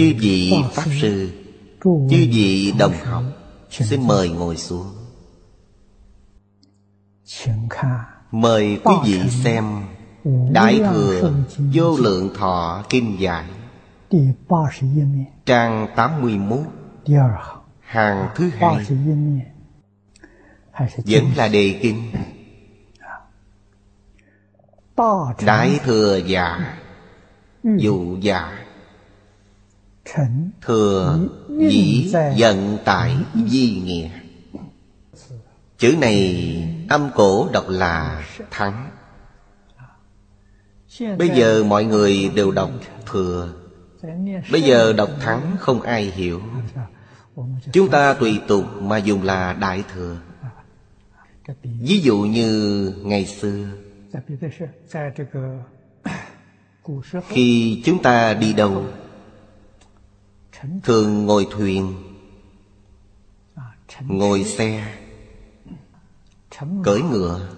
chư vị pháp sư chư vị đồng học xin mời ngồi xuống. Mời quý vị xem đại thừa vô lượng thọ kinh giải trang 81 hàng thứ hai. Vẫn là đề kinh. Đại thừa giả dụ giả Thừa dĩ giận tại di nghĩa Chữ này âm cổ đọc là thắng Bây giờ mọi người đều đọc thừa Bây giờ đọc thắng không ai hiểu Chúng ta tùy tục mà dùng là đại thừa Ví dụ như ngày xưa Khi chúng ta đi đâu thường ngồi thuyền ngồi xe cưỡi ngựa.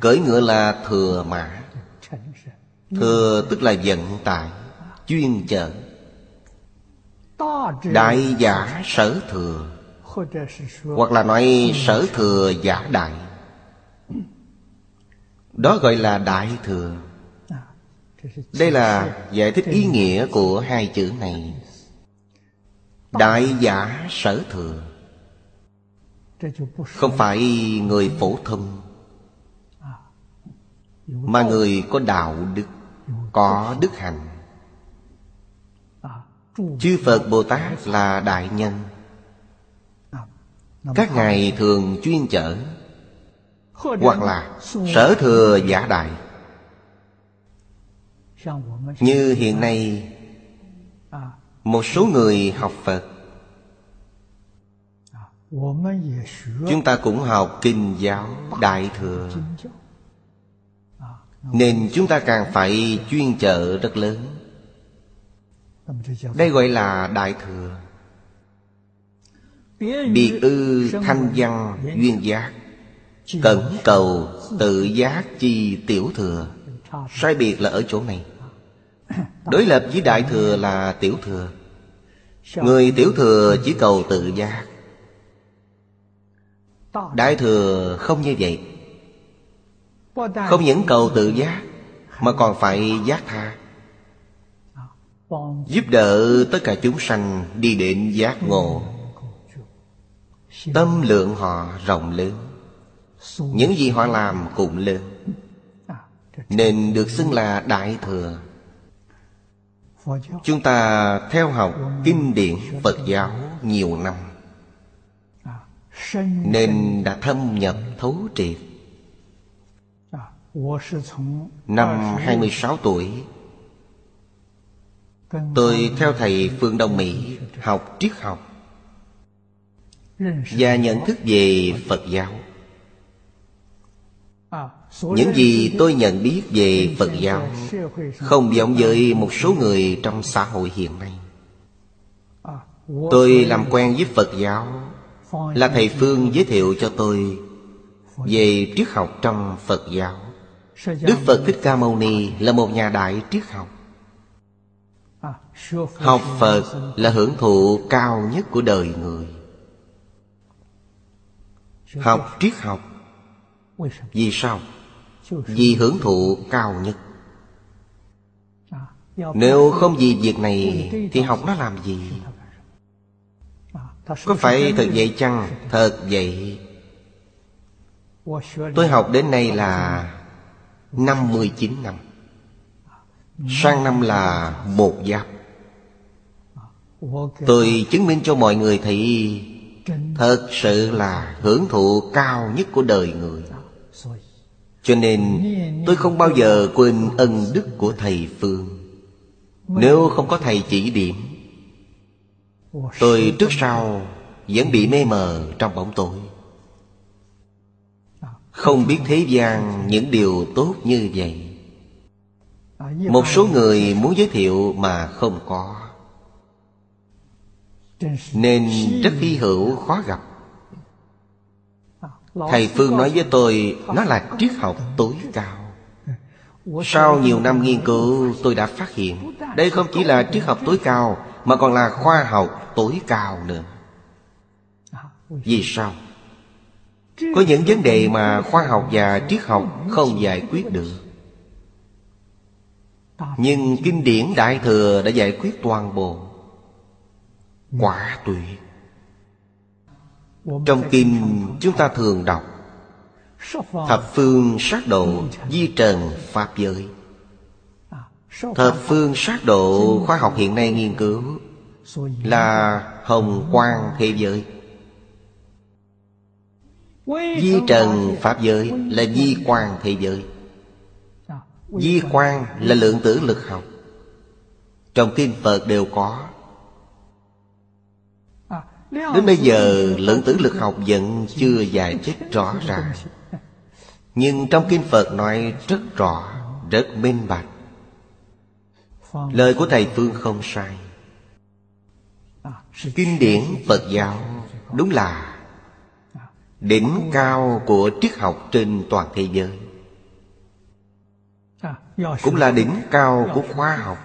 cưỡi ngựa là thừa mã. Thừa tức là vận tải chuyên chở. Đại giả sở thừa. Hoặc là nói sở thừa giả đại. Đó gọi là đại thừa. Đây là giải thích ý nghĩa của hai chữ này. Đại giả sở thừa. Không phải người phổ thông, Mà người có đạo đức, Có đức hạnh. Chư Phật Bồ Tát là đại nhân. Các ngài thường chuyên chở, Hoặc là sở thừa giả đại. Như hiện nay một số người học phật. Chúng ta cũng học kinh giáo đại thừa. Nên chúng ta càng phải chuyên trợ rất lớn. Đây gọi là đại thừa. Biệt ư thanh văn duyên giác. Cẩn cầu tự giác chi tiểu thừa. Sai biệt là ở chỗ này. Đối lập với đại thừa là tiểu thừa người tiểu thừa chỉ cầu tự giác đại thừa không như vậy. Không những cầu tự giác mà còn phải giác tha. Giúp đỡ tất cả chúng sanh đi đến giác ngộ. Tâm lượng họ rộng lớn. những gì họ làm cũng lớn. Nên được xưng là đại thừa. Chúng ta theo học kinh điển Phật giáo nhiều năm, Nên đã thâm nhập thấu triệt. Năm 26 tuổi, Tôi theo thầy Phương Đông Mỹ học triết học Và nhận thức về Phật giáo những gì tôi nhận biết về phật giáo không giống với một số người trong xã hội hiện nay. Tôi làm quen với phật giáo là thầy phương giới thiệu cho tôi về triết học trong phật giáo. Đức phật thích ca mâu ni là một nhà đại triết học. Học phật là hưởng thụ cao nhất của đời người. Học triết học vì sao? Vì hưởng thụ cao nhất Nếu không vì việc này Thì học nó làm gì? Có phải thật vậy chăng? Thật vậy Tôi học đến nay là 59 năm Sang năm là một giáp Tôi chứng minh cho mọi người thì Thật sự là hưởng thụ cao nhất của đời người cho nên tôi không bao giờ quên ân đức của thầy phương. Nếu không có thầy chỉ điểm, tôi trước sau vẫn bị mê mờ trong bóng tối. Không biết thế gian những điều tốt như vậy. Một số người muốn giới thiệu mà không có. Nên rất hy hữu khó gặp. Thầy Phương nói với tôi Nó là triết học tối cao. Sau nhiều năm nghiên cứu tôi đã phát hiện Đây không chỉ là triết học tối cao Mà còn là khoa học tối cao nữa. Vì sao? Có những vấn đề mà khoa học và triết học không giải quyết được? Nhưng kinh điển Đại Thừa đã giải quyết toàn bộ. Quả tuyệt. Trong kinh chúng ta thường đọc, Thập phương sát độ di trần Pháp giới. Thập phương sát độ khoa học hiện nay nghiên cứu Là hồng quang thế giới. Di trần Pháp giới là di quang thế giới. Di quang là lượng tử lực học. Trong kinh Phật đều có Đến bây giờ lượng tử lực học vẫn chưa giải thích rõ ràng. Nhưng trong kinh Phật nói rất rõ Rất minh bạch. Lời của Thầy Phương không sai. Kinh điển Phật giáo Đúng là Đỉnh cao của triết học trên toàn thế giới. Cũng là đỉnh cao của khoa học.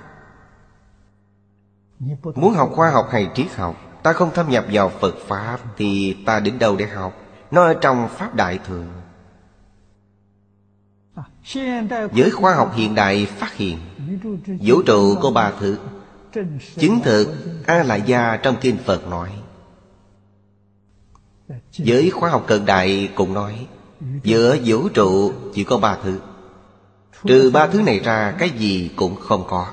Muốn học khoa học hay triết học Ta không thâm nhập vào Phật Pháp Thì ta đến đâu để học? Nó ở trong Pháp Đại Thừa Với khoa học hiện đại phát hiện, Vũ trụ có ba thứ. Chứng thực A La Gia trong Kinh Phật nói. Với khoa học cận đại cũng nói, Giữa vũ trụ chỉ có ba thứ. Trừ ba thứ này ra, cái gì cũng không có.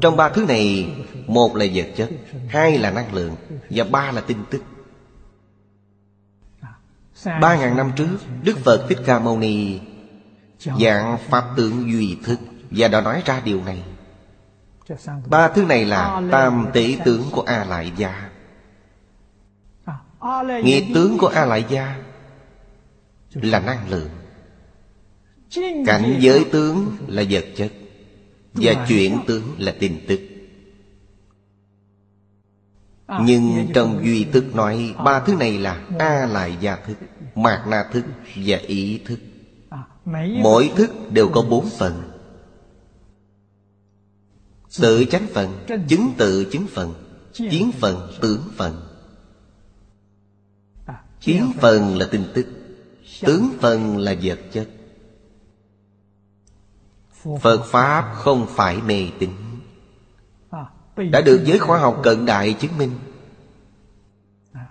Trong ba thứ này, Một là vật chất, Hai là năng lượng, Và ba là tin tức. Ba ngàn năm trước, Đức Phật Thích Ca Mâu Ni Dạng Pháp tượng duy thức, Và đã nói ra điều này. Ba thứ này là tam tỷ tướng của A Lại Gia. Nghĩa tướng của A Lại Gia Là năng lượng. Cảnh giới tướng là vật chất. Và chuyển tướng là tin tức. Nhưng trong duy thức nói Ba thứ này là A lại gia thức Mạt na thức và ý thức. Mỗi thức đều có bốn phần. Tự chánh phần Chứng tự chứng phần Kiến phần. tướng phần. Kiến phần. là tin tức Tướng phần là vật chất Phật Pháp không phải mê tín. Đã được giới khoa học cận đại chứng minh.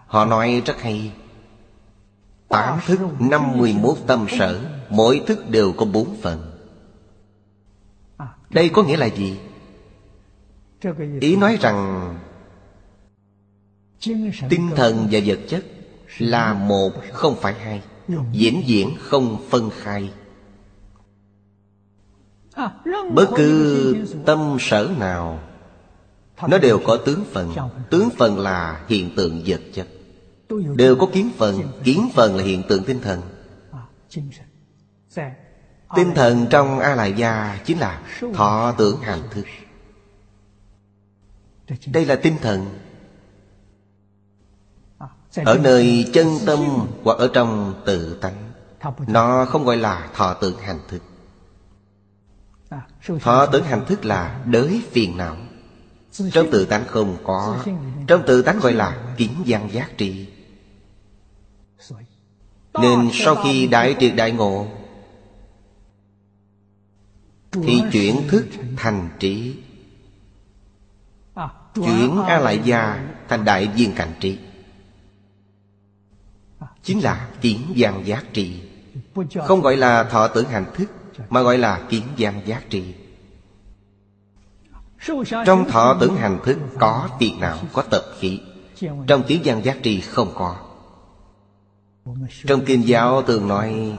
Họ nói rất hay. Tám thức, năm mươi mốt tâm sở, Mỗi thức đều có bốn phần. Đây có nghĩa là gì? Ý nói rằng, Tinh thần và vật chất Là một, không phải hai. Diễn diễn không phân khai. Bất cứ tâm sở nào, Nó đều có tướng phần. Tướng phần là hiện tượng vật chất. Đều có kiến phần. Kiến phần là hiện tượng tinh thần. Tinh thần trong A Lại Gia Chính là thọ tưởng hành thức. Đây là tinh thần. Ở nơi chân tâm Hoặc ở trong tự tánh, Nó không gọi là thọ tưởng hành thức. Thọ tưởng hành thức là đới phiền não. Trong tự tánh không có, Trong tự tánh gọi là kiến văn giác tri. Nên sau khi đại triệt đại ngộ, Thì chuyển thức thành trí. Chuyển A Lại Gia thành đại viên cảnh trí. Chính là kiến văn giác trị Không gọi là thọ tưởng hành thức mà gọi là kiến gian giác trị. Trong thọ tưởng hành thức có tiền não, có tập khí? Trong kiến gian giác trị không có. Trong kinh giáo thường nói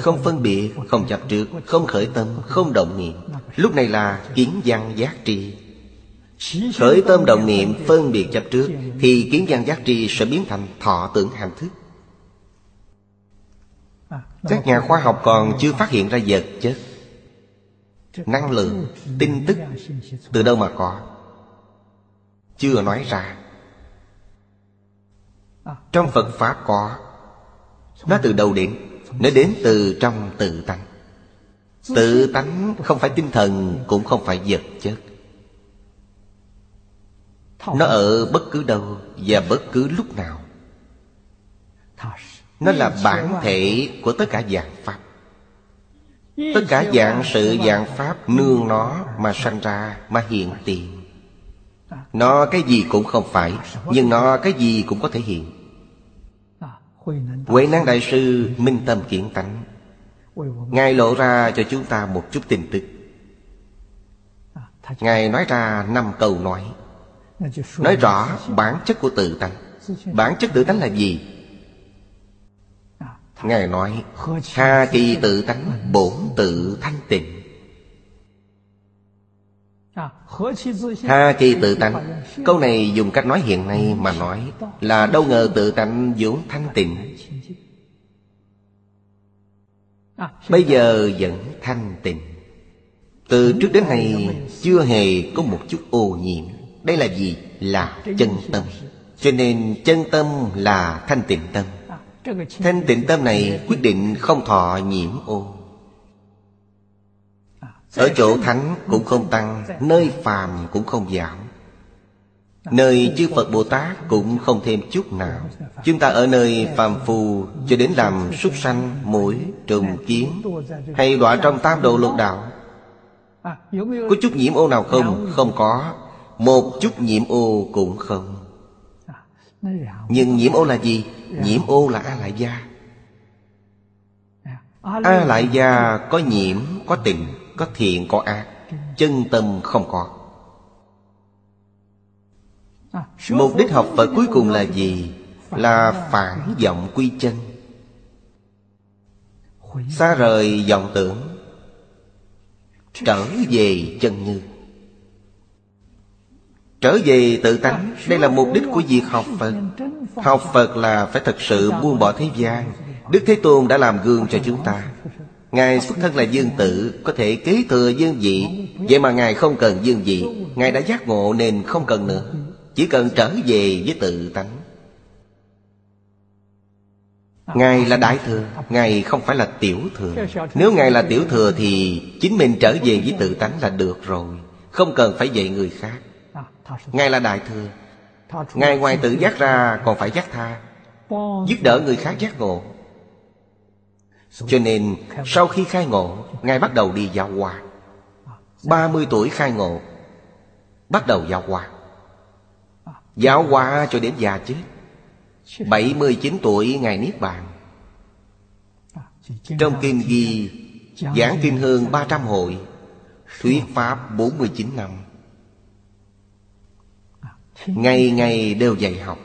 Không phân biệt, không chấp trước, không khởi tâm, không động niệm. Lúc này là kiến gian giác trị. Khởi tâm động niệm phân biệt chấp trước Thì kiến gian giác tri sẽ biến thành thọ tưởng hành thức. Các nhà khoa học còn chưa phát hiện ra vật chất Năng lượng, tin tức Từ đâu mà có? Chưa nói ra. Trong Phật Pháp có. Nó từ đâu đến? Nó đến từ trong tự tánh. Tự tánh không phải tinh thần Cũng không phải vật chất. Nó ở bất cứ đâu Và bất cứ lúc nào. Nó là bản thể của tất cả dạng Pháp. Tất cả dạng sự dạng Pháp Nương nó mà sanh ra, Mà hiện tiền. Nó cái gì cũng không phải, Nhưng nó cái gì cũng có thể hiện. Huệ năng Đại Sư Minh Tâm Kiện Tánh. Ngài lộ ra cho chúng ta một chút tin tức. Ngài nói ra năm câu nói. Nói rõ bản chất của tự tánh. Bản chất tự tánh là gì? Ngài nói Hà kỳ tự tánh, bổn tự thanh tịnh. Hà kỳ tự tánh, Câu này dùng cách nói hiện nay mà nói Là đâu ngờ tự tánh vốn thanh tịnh. Bây giờ vẫn thanh tịnh. Từ trước đến nay Chưa hề có một chút ô nhiễm. Đây là gì? Là chân tâm. Cho nên chân tâm là thanh tịnh tâm. Thanh tịnh tâm này quyết định không thọ nhiễm ô. Ở chỗ thánh cũng không tăng Nơi phàm cũng không giảm. Nơi chư Phật Bồ Tát cũng không thêm chút nào. Chúng ta ở nơi phàm phù Cho đến làm súc sanh, mũi, trùng, kiến Hay đọa trong tam độ lục đạo. Có chút nhiễm ô nào không? Không có. Một chút nhiễm ô cũng không. Nhưng nhiễm ô là gì? Nhiễm ô là A Lại Gia. A Lại Gia có nhiễm, có tình, có thiện, có ác. Chân tâm không có. Mục đích học Phật cuối cùng là gì? Là phản vọng quy chân. Xa rời vọng tưởng Trở về chân như Trở về tự tánh Đây là mục đích của việc học Phật. Học Phật là phải thật sự buông bỏ thế gian. Đức Thế Tôn đã làm gương cho chúng ta. Ngài xuất thân là dương tử, Có thể kế thừa dương vị. Vậy mà Ngài không cần dương vị. Ngài đã giác ngộ nên không cần nữa. Chỉ cần trở về với tự tánh. Ngài là Đại Thừa, Ngài không phải là Tiểu Thừa. Nếu Ngài là Tiểu Thừa thì Chính mình trở về với tự tánh là được rồi. Không cần phải dạy người khác. Ngài là Đại Thừa. Ngài ngoài tự giác ra còn phải giác tha, Giúp đỡ người khác giác ngộ. Cho nên, sau khi khai ngộ, Ngài bắt đầu đi giáo hoa. 30 tuổi khai ngộ, Bắt đầu giáo hoa. Giáo hoa cho đến già chết. 79 tuổi Ngài Niết Bàn. Trong kinh ghi, Giảng kinh hơn 300 hội, Thuyết Pháp 49 năm. Ngày ngày đều dạy học.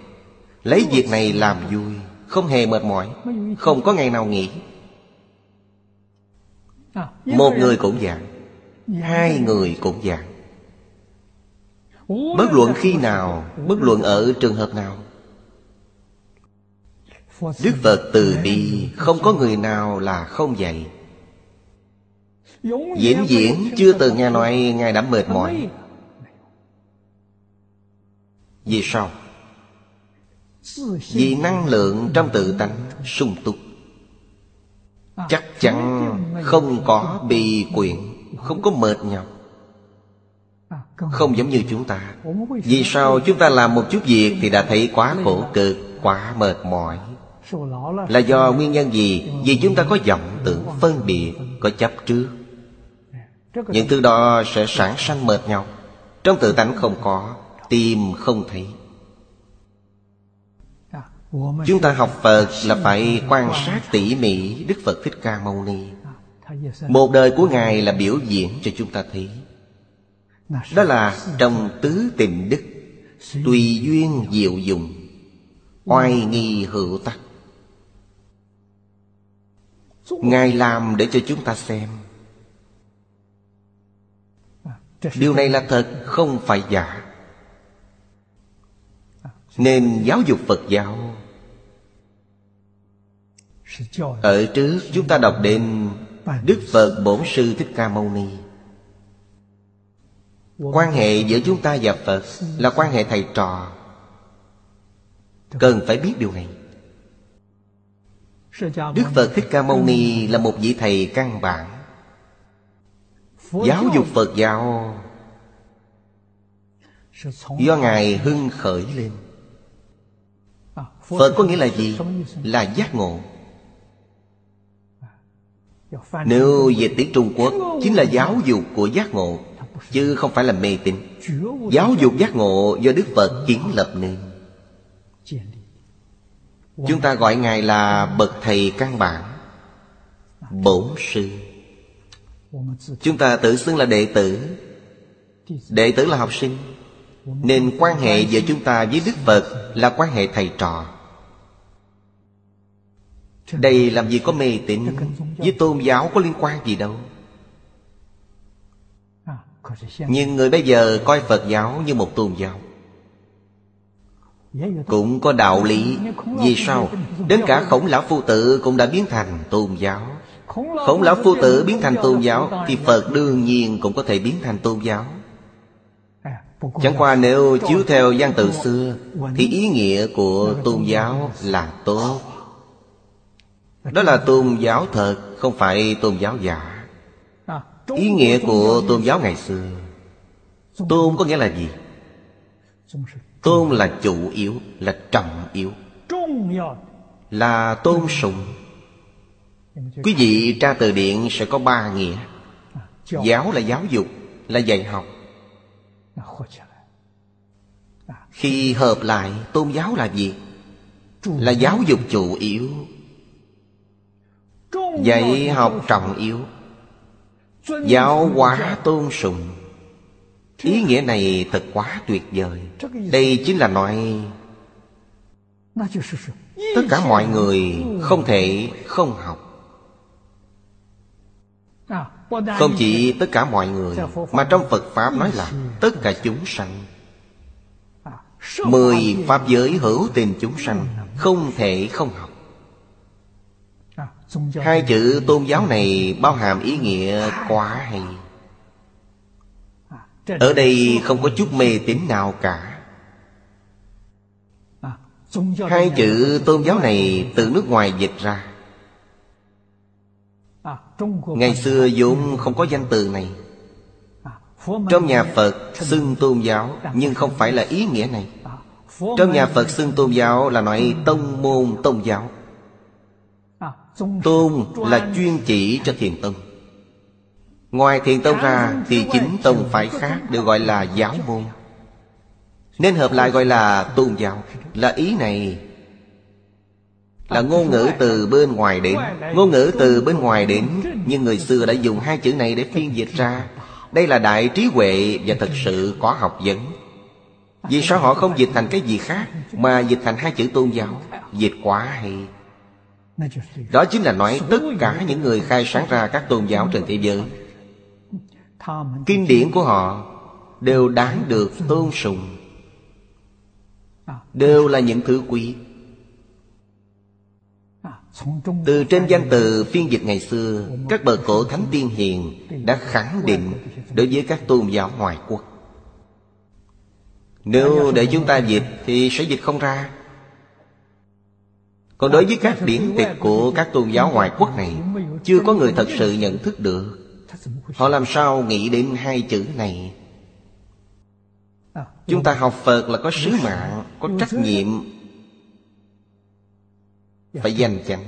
Lấy việc này làm vui, Không hề mệt mỏi, Không có ngày nào nghỉ. Một người cũng giảng, Hai người cũng giảng. Bất luận khi nào, Bất luận ở trường hợp nào. Đức Phật từ bi, Không có người nào là không dạy. Diễn diễn chưa từng nghe nói Ngài đã mệt mỏi vì sao? Vì năng lượng trong tự tánh sung túc. Chắc chắn không có bị quyện Không có mệt nhọc. Không giống như chúng ta. Vì sao chúng ta làm một chút việc Thì đã thấy quá khổ cực, Quá mệt mỏi? Là do nguyên nhân gì? Vì chúng ta có vọng tưởng phân biệt, Có chấp trước. Những thứ đó sẽ sản sanh mệt nhọc. Trong tự tánh không có. Tìm không thấy. Chúng ta học Phật là phải quan sát tỉ mỉ Đức Phật Thích Ca Mâu Ni. Một đời của Ngài là biểu diễn cho chúng ta thấy. Đó là trong tứ tình đức, Tùy duyên diệu dùng Oai nghi hữu tắc. Ngài làm để cho chúng ta xem. Điều này là thật, không phải giả. Nên giáo dục Phật giáo. Ở trước chúng ta đọc đến Đức Phật Bổn Sư Thích Ca Mâu Ni. Quan hệ giữa chúng ta và Phật Là quan hệ thầy trò. Cần phải biết điều này. Đức Phật Thích Ca Mâu Ni là một vị thầy căn bản. Giáo dục Phật giáo Do Ngài hưng khởi lên. Phật có nghĩa là gì? Là giác ngộ. Nếu về tiếng Trung Quốc, Chính là giáo dục của giác ngộ, Chứ không phải là mê tín. Giáo dục giác ngộ do Đức Phật kiến lập nên. Chúng ta gọi Ngài là Bậc Thầy căn bản, Bổn Sư. Chúng ta tự xưng là đệ tử. Đệ tử là học sinh. Nên quan hệ giữa chúng ta với Đức Phật Là quan hệ thầy trò. Đây làm gì có mê tín Với tôn giáo có liên quan gì đâu. Nhưng người bây giờ coi Phật giáo như một tôn giáo. Cũng có đạo lý, Vì sao? Đến cả khổng lão phu tử cũng đã biến thành tôn giáo. Khổng lão phu tử biến thành tôn giáo Thì Phật đương nhiên cũng có thể biến thành tôn giáo. Chẳng qua nếu chiếu theo văn tự xưa, Thì ý nghĩa của tôn giáo là tốt. Đó là tôn giáo thật Không phải tôn giáo giả. Ý nghĩa của tôn giáo ngày xưa. Tôn có nghĩa là gì? Tôn là chủ yếu Là trọng yếu. Là tôn sùng. Quý vị tra từ điển sẽ có ba nghĩa. Giáo là giáo dục Là dạy học. Khi hợp lại tôn giáo là gì? Là giáo dục chủ yếu Dạy học trọng yếu. Giáo hóa tôn sùng. Ý nghĩa này thật quá tuyệt vời. Đây chính là nói, Tất cả mọi người không thể không học. Không chỉ tất cả mọi người, Mà trong Phật Pháp nói là Tất cả chúng sanh. Mười Pháp giới hữu tình chúng sanh Không thể không học. Hai chữ tôn giáo này bao hàm ý nghĩa quá hay. Ở đây không có chút mê tín nào cả. Hai chữ tôn giáo này từ nước ngoài dịch ra. Ngày xưa vốn không có danh từ này. Trong nhà Phật xưng tôn giáo Nhưng không phải là ý nghĩa này. Trong nhà Phật xưng tôn giáo là nói tông môn tôn giáo Tôn là chuyên chỉ cho thiền tông. Ngoài thiền tông ra Thì chính tông phải khác đều gọi là giáo môn. Nên hợp lại gọi là tôn giáo. Là ý này Là ngôn ngữ từ bên ngoài đến. Ngôn ngữ từ bên ngoài đến, Nhưng người xưa đã dùng hai chữ này để phiên dịch ra. Đây là đại trí huệ Và thật sự có học vấn. Vì sao họ không dịch thành cái gì khác, Mà dịch thành hai chữ tôn giáo? Dịch quá hay đó chính là nói tất cả những người khai sáng ra các tôn giáo trên thế giới. Kinh điển của họ Đều đáng được tôn sùng. Đều là những thứ quý. Từ trên danh từ phiên dịch ngày xưa Các bậc cổ thánh tiên hiền Đã khẳng định Đối với các tôn giáo ngoại quốc. Nếu để chúng ta dịch Thì sẽ dịch không ra còn đối với các điển tịch của các tôn giáo ngoại quốc này Chưa có người thật sự nhận thức được. Họ làm sao nghĩ đến hai chữ này? Chúng ta học Phật là có sứ mạng Có trách nhiệm. Phải danh chánh.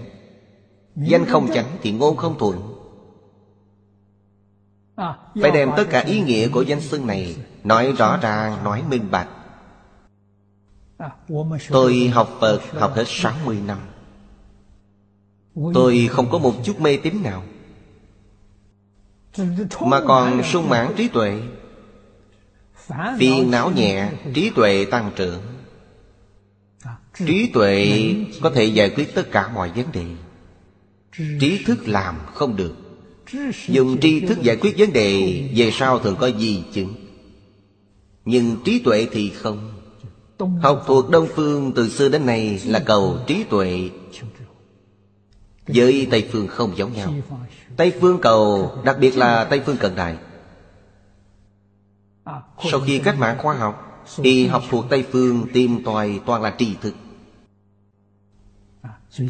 Danh không chánh thì ngôn không thuận. Phải đem tất cả ý nghĩa của danh xưng này Nói rõ ràng, nói minh bạch. Tôi học Phật, học hết 60 năm. Tôi không có một chút mê tín nào, Mà còn sung mãn trí tuệ. Phiền não nhẹ, Trí tuệ tăng trưởng. Trí tuệ có thể giải quyết tất cả mọi vấn đề. Trí thức làm không được. Dùng tri thức giải quyết vấn đề, Về sau thường có gì chứng. Nhưng trí tuệ thì không. Học thuộc Đông Phương từ xưa đến nay là cầu trí tuệ. Với Tây Phương không giống nhau. Tây Phương cầu đặc biệt là Tây Phương cận đại Sau khi cách mạng khoa học Thì học thuộc Tây Phương tìm tòi toàn là tri thức.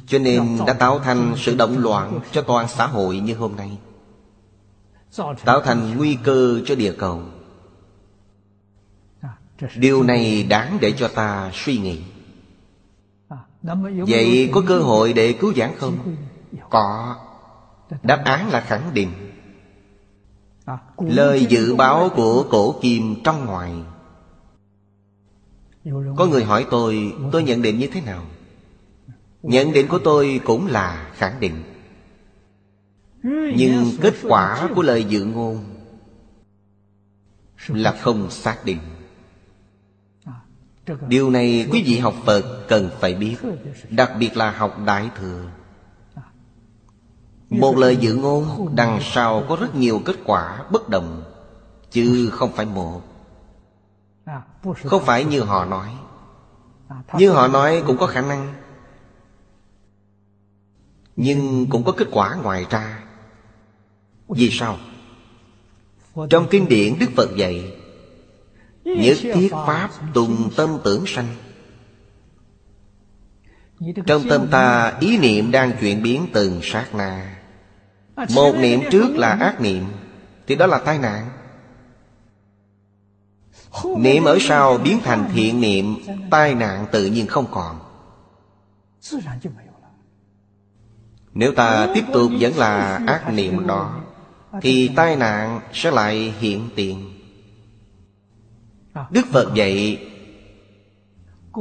Cho nên đã tạo thành sự động loạn cho toàn xã hội như hôm nay. Tạo thành nguy cơ cho địa cầu Điều này đáng để cho ta suy nghĩ. Vậy có cơ hội để cứu giảng không? Có. Đáp án là khẳng định. Lời dự báo của cổ kim trong ngoài. Có người hỏi tôi Tôi nhận định như thế nào? Nhận định của tôi cũng là khẳng định. Nhưng kết quả của lời dự ngôn Là không xác định. Điều này quý vị học Phật cần phải biết, Đặc biệt là học Đại Thừa. Một lời dự ngôn, Đằng sau có rất nhiều kết quả bất đồng, Chứ không phải một. Không phải như họ nói. Như họ nói cũng có khả năng, Nhưng cũng có kết quả ngoài ra. Vì sao? Trong kinh điển Đức Phật dạy Nhất thiết Pháp tùng tâm tưởng sanh. Trong tâm ta, ý niệm đang chuyển biến từng sát na. Một niệm trước là ác niệm, Thì đó là tai nạn. Niệm ở sau biến thành thiện niệm, Tai nạn tự nhiên không còn. Nếu ta tiếp tục vẫn là ác niệm đó, Thì tai nạn sẽ lại hiện tiền. Đức Phật dạy,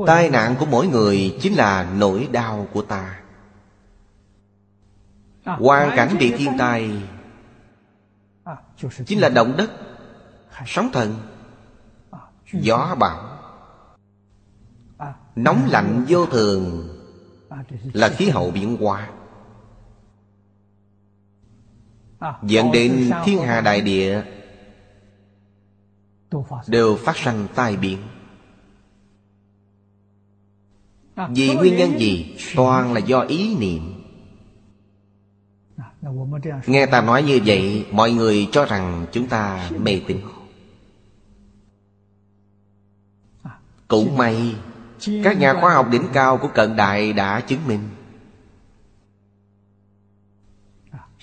Tai nạn của mỗi người chính là nỗi đau của ta. Hoàn cảnh bị thiên tai, Chính là động đất, Sóng thần, Gió bão. Nóng lạnh vô thường Là khí hậu biến hóa Dẫn đến thiên hà đại địa đều phát sanh tai biến. Vì nguyên nhân gì? Toàn là do ý niệm. Nghe ta nói như vậy mọi người cho rằng chúng ta mê tín. Cũng may các nhà khoa học đỉnh cao của cận đại đã chứng minh.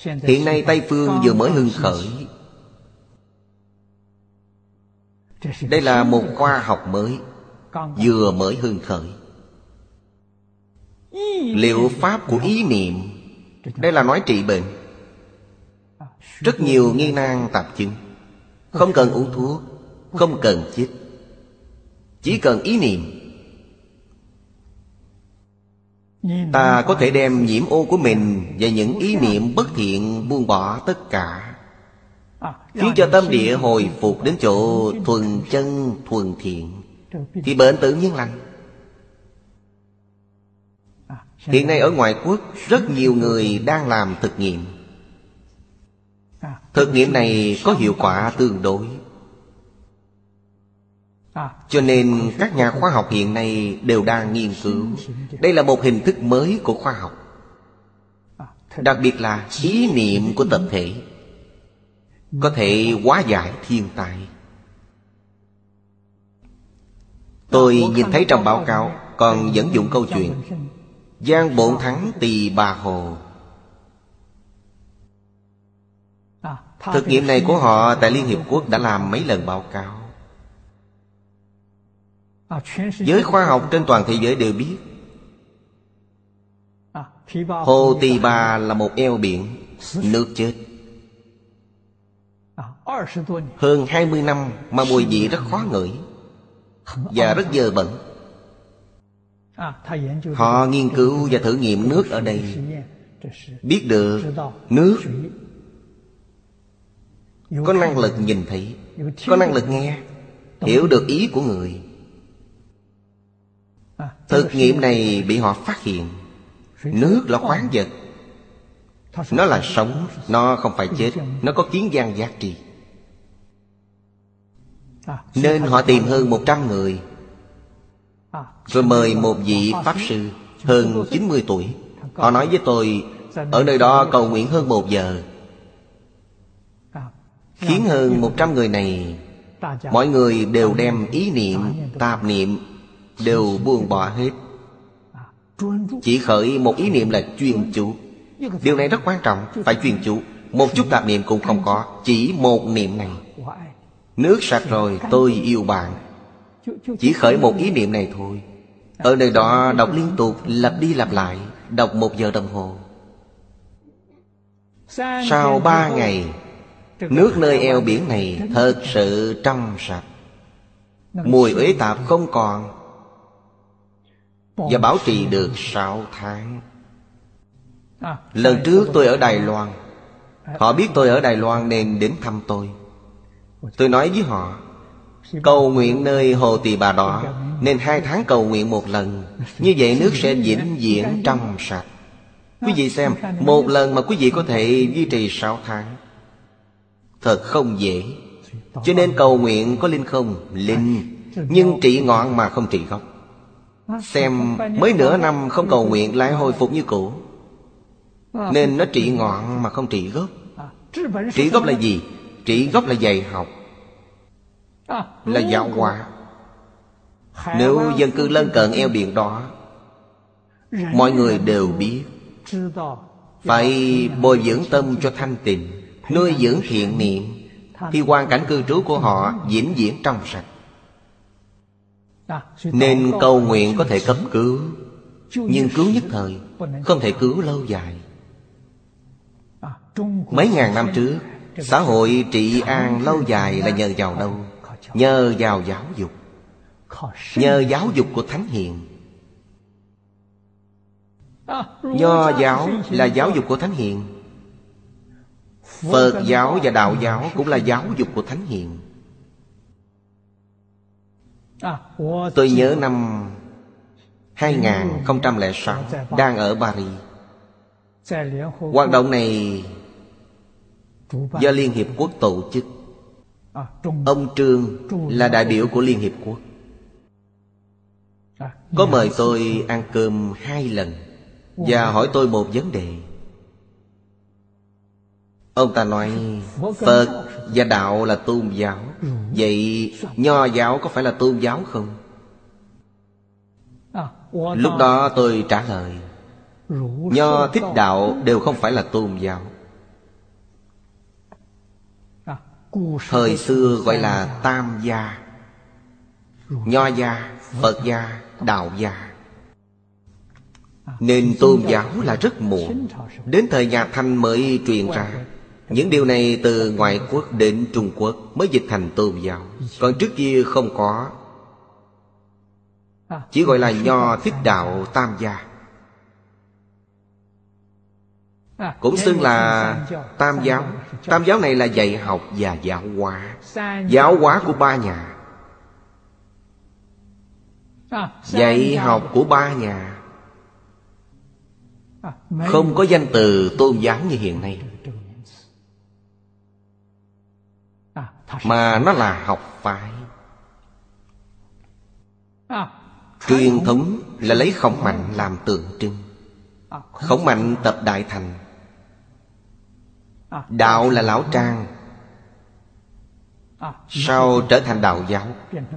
Hiện nay tây phương vừa mới hưng khởi đây là một khoa học mới, vừa mới hưng khởi. Liệu pháp của ý niệm, đây là nói trị bệnh. Rất nhiều nghi nan tạp chứng. Không cần uống thuốc, không cần chích. Chỉ cần ý niệm. Ta có thể đem nhiễm ô của mình và những ý niệm bất thiện buông bỏ tất cả. Khiến cho tâm địa hồi phục đến chỗ thuần chân thuần thiện. Thì bệnh tự nhiên lành. Hiện nay ở ngoại quốc Rất nhiều người đang làm thực nghiệm. Thực nghiệm này có hiệu quả tương đối. Cho nên các nhà khoa học hiện nay đều đang nghiên cứu. Đây là một hình thức mới của khoa học. Đặc biệt là ý niệm của tập thể có thể hóa giải thiên tai. Tôi nhìn thấy trong báo cáo, còn dẫn dụng câu chuyện, giang bổn thắng tỳ bà hồ. Thực nghiệm này của họ tại liên hiệp quốc đã làm mấy lần báo cáo. Giới khoa học trên toàn thế giới đều biết, hồ tỳ bà là một eo biển nước chết hơn 20 năm mà mùi vị rất khó ngửi Và rất dơ bẩn. Họ nghiên cứu và thử nghiệm nước ở đây. Biết được nước Có năng lực nhìn thấy Có năng lực nghe Hiểu được ý của người. Thực nghiệm này bị họ phát hiện. Nước là khoáng vật nó là sống Nó không phải chết Nó có kiến gian giác trì nên họ tìm hơn 100 người Rồi mời một vị Pháp Sư Hơn 90 tuổi. Họ nói với tôi Ở nơi đó cầu nguyện hơn một giờ. Khiến hơn 100 người này Mọi người đều đem ý niệm, tạp niệm Đều buông bỏ hết. Chỉ khởi một ý niệm là chuyên chủ Điều này rất quan trọng, Phải chuyên chủ Một chút tạp niệm cũng không có, Chỉ một niệm này. Nước sạch rồi, tôi yêu bạn. Chỉ khởi một ý niệm này thôi. Ở nơi đó, đọc liên tục, Lặp đi lặp lại, Đọc một giờ đồng hồ. Sau ba ngày, Nước nơi eo biển này Thật sự trong sạch. Mùi uế tạp không còn Và bảo trì được sáu tháng. Lần trước tôi ở Đài Loan. Họ biết tôi ở Đài Loan nên đến thăm tôi. Tôi nói với họ, Cầu nguyện nơi Hồ Tỳ Bà Đỏ Nên hai tháng cầu nguyện một lần. Như vậy nước sẽ vĩnh viễn trong sạch. Quý vị xem, Một lần mà quý vị có thể duy trì sáu tháng. Thật không dễ. Cho nên cầu nguyện có linh không? Linh. Nhưng trị ngọn mà không trị gốc. Xem, mới nửa năm không cầu nguyện lại hồi phục như cũ. Nên nó trị ngọn mà không trị gốc. Trị gốc là gì? Trị gốc là dạy học. Là giáo hóa. Nếu dân cư lân cận eo biển đó Mọi người đều biết Phải bồi dưỡng tâm cho thanh tịnh Nuôi dưỡng thiện niệm. Thì hoàn cảnh cư trú của họ vĩnh viễn trong sạch. Nên cầu nguyện có thể cấp cứu Nhưng cứu nhất thời Không thể cứu lâu dài Mấy ngàn năm trước, Xã hội trị an lâu dài là nhờ vào đâu? Nhờ vào giáo dục. Nhờ giáo dục của Thánh Hiền. Nho giáo là giáo dục của Thánh Hiền. Phật giáo và Đạo giáo cũng là giáo dục của Thánh Hiền. Tôi nhớ năm 2006 Đang ở Paris. Hoạt động này Do Liên Hiệp Quốc tổ chức. Ông Trương là đại biểu của Liên Hiệp Quốc. Có mời tôi ăn cơm hai lần Và hỏi tôi một vấn đề. Ông ta nói, Phật và Đạo là tôn giáo. Vậy Nho giáo có phải là tôn giáo không? Lúc đó tôi trả lời, Nho, thích đạo đều không phải là tôn giáo. Thời xưa gọi là Tam gia Nho gia, Phật gia, Đạo gia. Nên tôn giáo là rất muộn. Đến thời nhà Thanh mới truyền ra. Những điều này từ ngoại quốc đến Trung Quốc Mới dịch thành tôn giáo. Còn trước kia không có. Chỉ gọi là Nho thích đạo Tam gia. Cũng xưng là Tam giáo. Tam giáo này là dạy học và giáo hóa. Giáo hóa của ba nhà. Dạy học của ba nhà. Không có danh từ tôn giáo như hiện nay. Mà nó là học phái. Truyền thống là lấy khổng mạnh làm tượng trưng. Khổng mạnh tập đại thành Đạo là lão trang. Sau trở thành đạo giáo?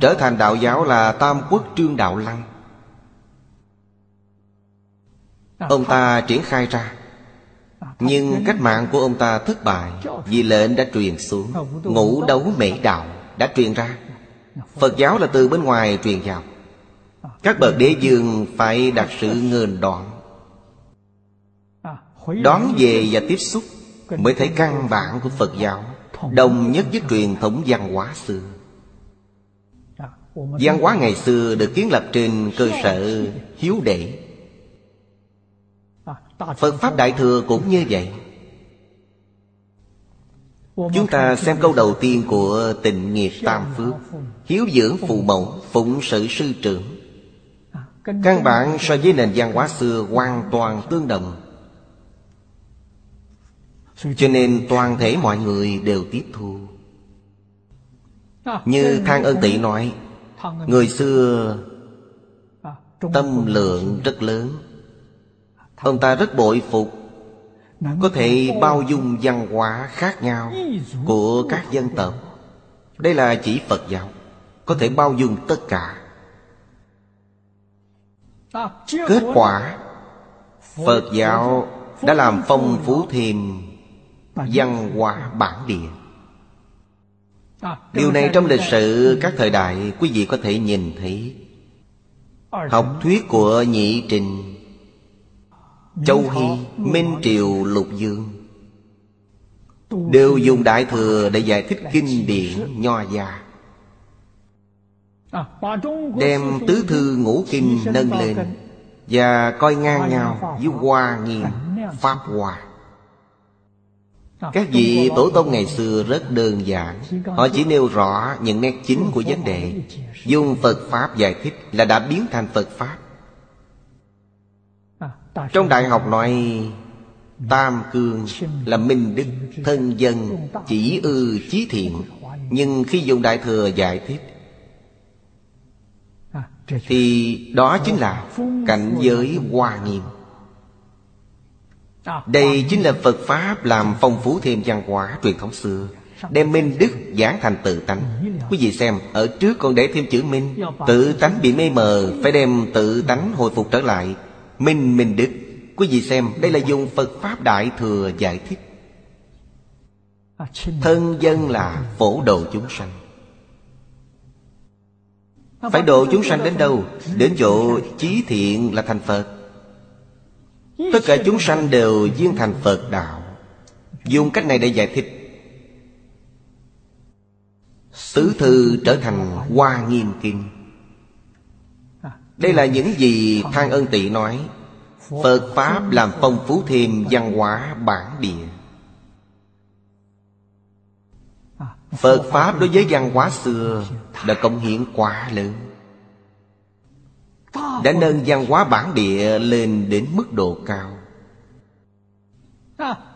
Trở thành đạo giáo là Tam Quốc Trương Đạo Lăng. Ông ta triển khai ra. Nhưng cách mạng của ông ta thất bại Vì lệnh đã truyền xuống. Ngũ đấu mễ đạo đã truyền ra. Phật giáo là từ bên ngoài truyền vào. Các bậc đế dương phải đặt sự ngờn đoạn Đón về và tiếp xúc. Mới thấy căn bản của Phật giáo Đồng nhất với truyền thống văn hóa xưa. Văn hóa ngày xưa được kiến lập trên cơ sở hiếu đệ. Phật Pháp Đại Thừa cũng như vậy. Chúng ta xem câu đầu tiên của tình nghiệp Tam Phước. Hiếu dưỡng phụ mẫu, phụng sự sư trưởng. Căn bản so với nền văn hóa xưa hoàn toàn tương đồng cho nên toàn thể mọi người đều tiếp thu. Như Thang Ân Tị nói, Người xưa Tâm lượng rất lớn. Ông ta rất bội phục. Có thể bao dung văn hóa khác nhau Của các dân tộc. Đây là chỉ Phật giáo, Có thể bao dung tất cả. Kết quả, Phật giáo đã làm phong phú thêm Văn hóa bản địa Điều này trong lịch sử các thời đại Quý vị có thể nhìn thấy Học thuyết của Nhị Trình Châu Hy, Minh Triều, Lục Dương Đều dùng Đại Thừa để giải thích kinh điển Nho gia Đem tứ thư ngũ kinh nâng lên Và coi ngang nhau với Hoa Nghiêm Pháp hòa các vị tổ tông ngày xưa rất đơn giản. Họ chỉ nêu rõ những nét chính của vấn đề. Dùng Phật Pháp giải thích là đã biến thành Phật Pháp. Trong Đại học nói Tam cương là minh đức Thân dân chỉ ư chí thiện. Nhưng khi dùng Đại Thừa giải thích Thì đó chính là cảnh giới hoa nghiêm đây chính là Phật Pháp làm phong phú thêm văn hóa truyền thống xưa Đem minh đức giảng thành tự tánh. Quý vị xem Ở trước còn để thêm chữ minh. Tự tánh bị mê mờ Phải đem tự tánh hồi phục trở lại. Minh minh đức. Quý vị xem Đây là dùng Phật Pháp Đại Thừa giải thích. Thân dân là phổ độ chúng sanh. Phải độ chúng sanh đến đâu? Đến chỗ chí thiện là thành Phật Tất cả chúng sanh đều duyên thành Phật đạo. Dùng cách này để giải thích. Tứ thư trở thành Hoa Nghiêm Kinh. Đây là những gì Thang Ân Tị nói. Phật Pháp làm phong phú thêm văn hóa bản địa. Phật Pháp đối với văn hóa xưa Đã công hiến quá lớn đã nâng văn hóa bản địa lên đến mức độ cao.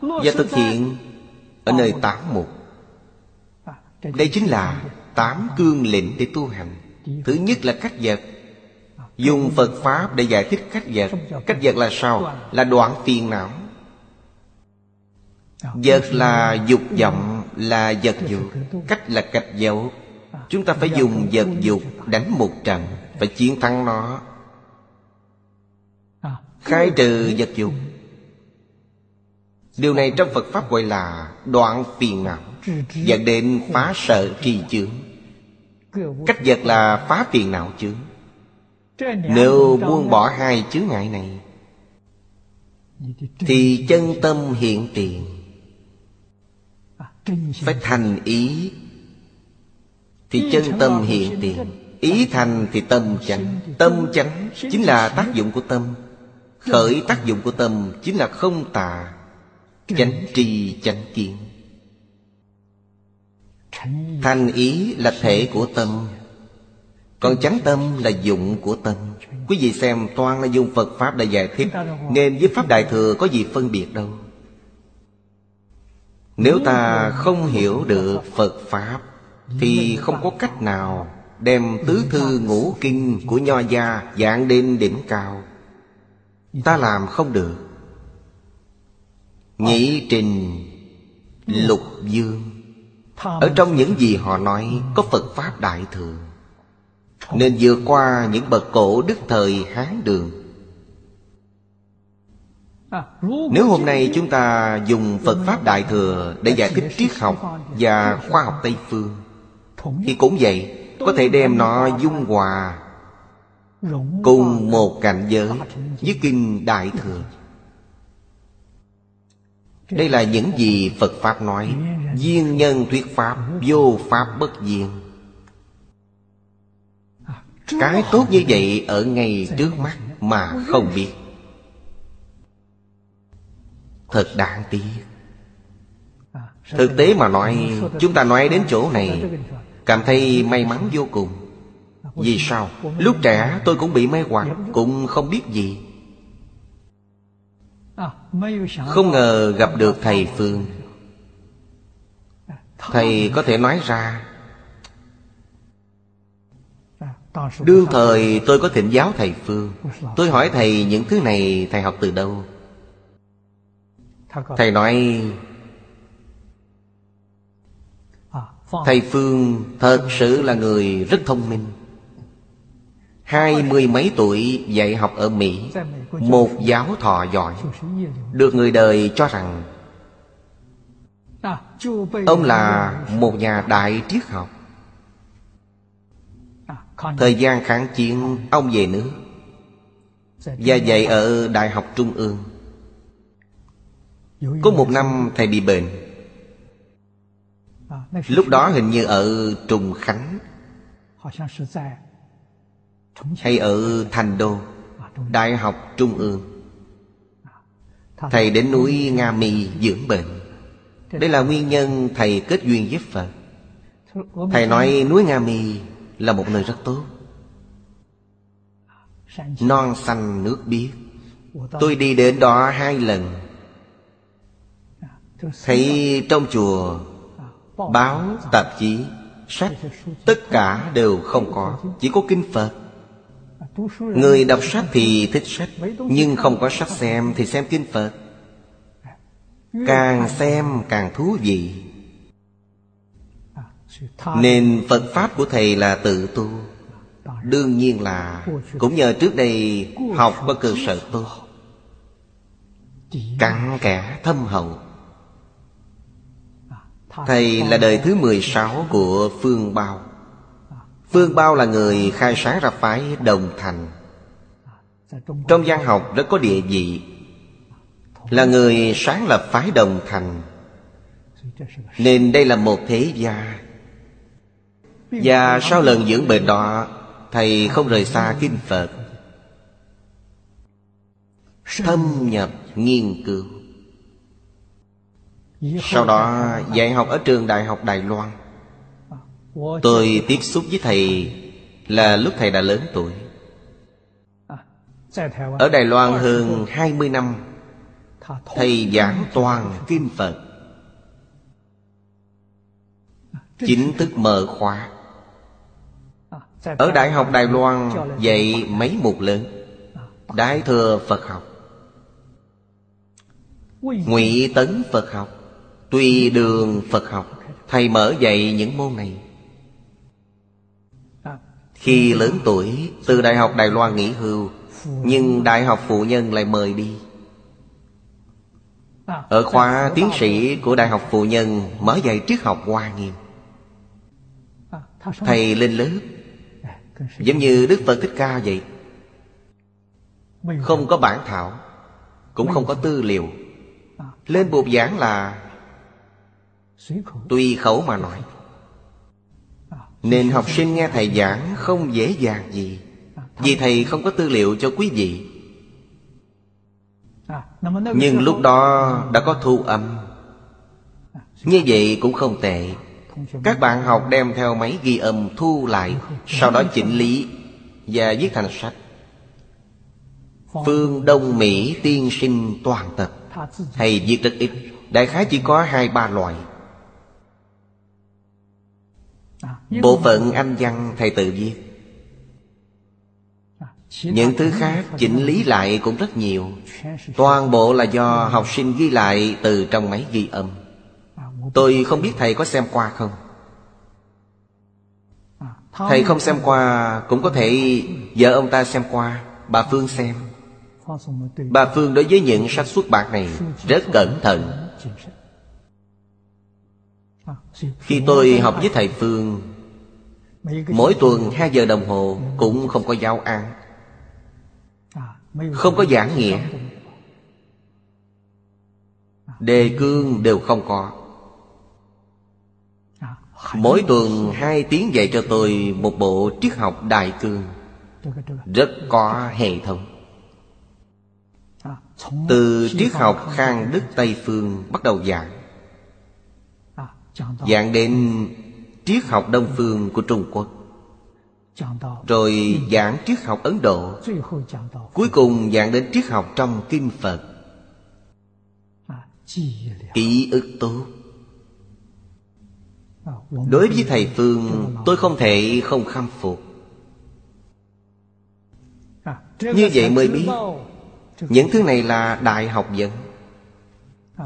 Và thực hiện ở nơi tám mục. Đây chính là tám cương lĩnh để tu hành. Thứ nhất là cách vật. Dùng phật pháp để giải thích cách vật. Cách vật là sao? Là đoạn phiền não. Vật là dục vọng, là vật dục cách là cách dấu. Chúng ta phải dùng vật dục đánh một trận, phải chiến thắng nó. Khai trừ vật dục Điều này trong Phật Pháp gọi là đoạn phiền não, Dẫn đến phá sợ trì chướng. Cách vật là phá phiền não chướng. Nếu buông bỏ hai chướng ngại này, Thì chân tâm hiện tiền, Phải thành ý. Thì chân tâm hiện tiền, Ý thành thì tâm chánh. Tâm chánh chính là tác dụng của tâm. Khởi tác dụng của tâm chính là không tà. Chánh tri chánh kiến. Thành ý là thể của tâm. Còn chánh tâm là dụng của tâm. Quý vị xem toàn là dùng Phật Pháp để giải thích. Nên với Pháp Đại Thừa có gì phân biệt đâu. Nếu ta không hiểu được Phật Pháp Thì không có cách nào Đem tứ thư ngũ kinh của Nho Gia dạng đến đỉnh cao Ta làm không được. Nhị trình Lục dương. Ở trong những gì họ nói, Có Phật Pháp Đại Thừa. Nên vượt qua những bậc cổ đức thời Hán Đường. Nếu hôm nay chúng ta dùng Phật Pháp Đại Thừa Để giải thích triết học Và khoa học Tây Phương, Thì cũng vậy, Có thể đem nó dung hòa Cùng một cảnh giới. với Kinh Đại Thừa. Đây là những gì Phật Pháp nói. Duyên nhân thuyết Pháp Vô Pháp bất duyên. Cái tốt như vậy ở ngay trước mắt Mà không biết. Thật đáng tiếc. Thực tế mà nói Chúng ta nói đến chỗ này Cảm thấy may mắn vô cùng vì sao? Lúc trẻ tôi cũng bị mê hoặc Cũng không biết gì. Không ngờ gặp được thầy Phương. Thầy có thể nói ra Đương thời tôi có thỉnh giáo thầy Phương. Tôi hỏi thầy những thứ này thầy học từ đâu? Thầy nói Thầy Phương thật sự là người rất thông minh Hai mươi mấy tuổi dạy học ở Mỹ, Một giáo thọ giỏi, Được người đời cho rằng Ông là một nhà đại triết học. Thời gian kháng chiến, Ông về nước Và dạy ở Đại học Trung ương. Có một năm thầy bị bệnh. Lúc đó hình như ở Trùng Khánh. Hay ở Thành Đô Đại học Trung ương. Thầy đến núi Nga Mì dưỡng bệnh. Đây là nguyên nhân thầy kết duyên với Phật. Thầy nói núi Nga Mì là một nơi rất tốt. Non xanh nước biếc. Tôi đi đến đó hai lần. Thấy trong chùa Báo, tạp chí, sách Tất cả đều không có Chỉ có kinh Phật. Người đọc sách thì thích sách, Nhưng không có sách xem thì xem kinh Phật. Càng xem càng thú vị. Nên Phật Pháp của Thầy là tự tu. Đương nhiên là Cũng nhờ trước đây học có cơ sở tu. Cặn kẽ, thâm hậu. Thầy là đời thứ 16 của Phương Bao. Phương Bao là người khai sáng ra phái Đồng Thành. Trong văn học rất có địa vị, Là người sáng lập phái Đồng Thành. Nên đây là một thế gia. Và sau lần dưỡng bệnh đó, Thầy không rời xa Kinh Phật. Thâm nhập nghiên cứu. Sau đó dạy học ở trường Đại học Đài Loan. Tôi tiếp xúc với thầy Là lúc thầy đã lớn tuổi. Ở Đài Loan hơn 20 năm, Thầy giảng toàn Kinh Phật. Chính thức mở khóa. Ở Đại học Đài Loan dạy mấy mục lớn. Đại thừa Phật học. Ngụy Tấn Phật học. Tùy đường Phật học. Thầy mở dạy những môn này khi lớn tuổi, Từ Đại học Đài Loan nghỉ hưu, Nhưng Đại học Phụ Nhân lại mời đi. Ở khoa tiến sĩ của Đại học Phụ Nhân Mở dạy triết học Hoa Nghiêm. Thầy lên lớp Giống như Đức Phật Thích Ca vậy, Không có bản thảo, Cũng không có tư liệu. Lên buộc giảng là Tùy khẩu mà nói nên học sinh nghe thầy giảng không dễ dàng gì. Vì thầy không có tư liệu cho quý vị. Nhưng lúc đó đã có thu âm. Như vậy cũng không tệ. Các bạn học đem theo máy ghi âm thu lại, Sau đó chỉnh lý Và viết thành sách. Phương Đông Mỹ tiên sinh toàn tập Thầy viết rất ít, Đại khái chỉ có hai ba loại. Bộ phận anh văn thầy tự viết. Những thứ khác chỉnh lý lại cũng rất nhiều. Toàn bộ là do học sinh ghi lại từ trong máy ghi âm. Tôi không biết thầy có xem qua không? Thầy không xem qua Cũng có thể vợ ông ta xem qua Bà Phương xem. Bà Phương đối với những sách xuất bản này Rất cẩn thận khi tôi học với thầy Phương, Mỗi tuần hai giờ đồng hồ Cũng không có giáo án, Không có giảng nghĩa. Đề cương đều không có. Mỗi tuần hai tiếng dạy cho tôi Một bộ triết học đại cương, Rất có hệ thống. Từ triết học Khang Đức Tây Phương Bắt đầu giảng Giảng đến triết học Đông Phương của Trung Quốc. Rồi giảng triết học Ấn Độ. Cuối cùng giảng đến triết học trong Kinh Phật. Ký ức tốt. Đối với Thầy Phương Tôi không thể không khâm phục. Như vậy mới biết Những thứ này là đại học dẫn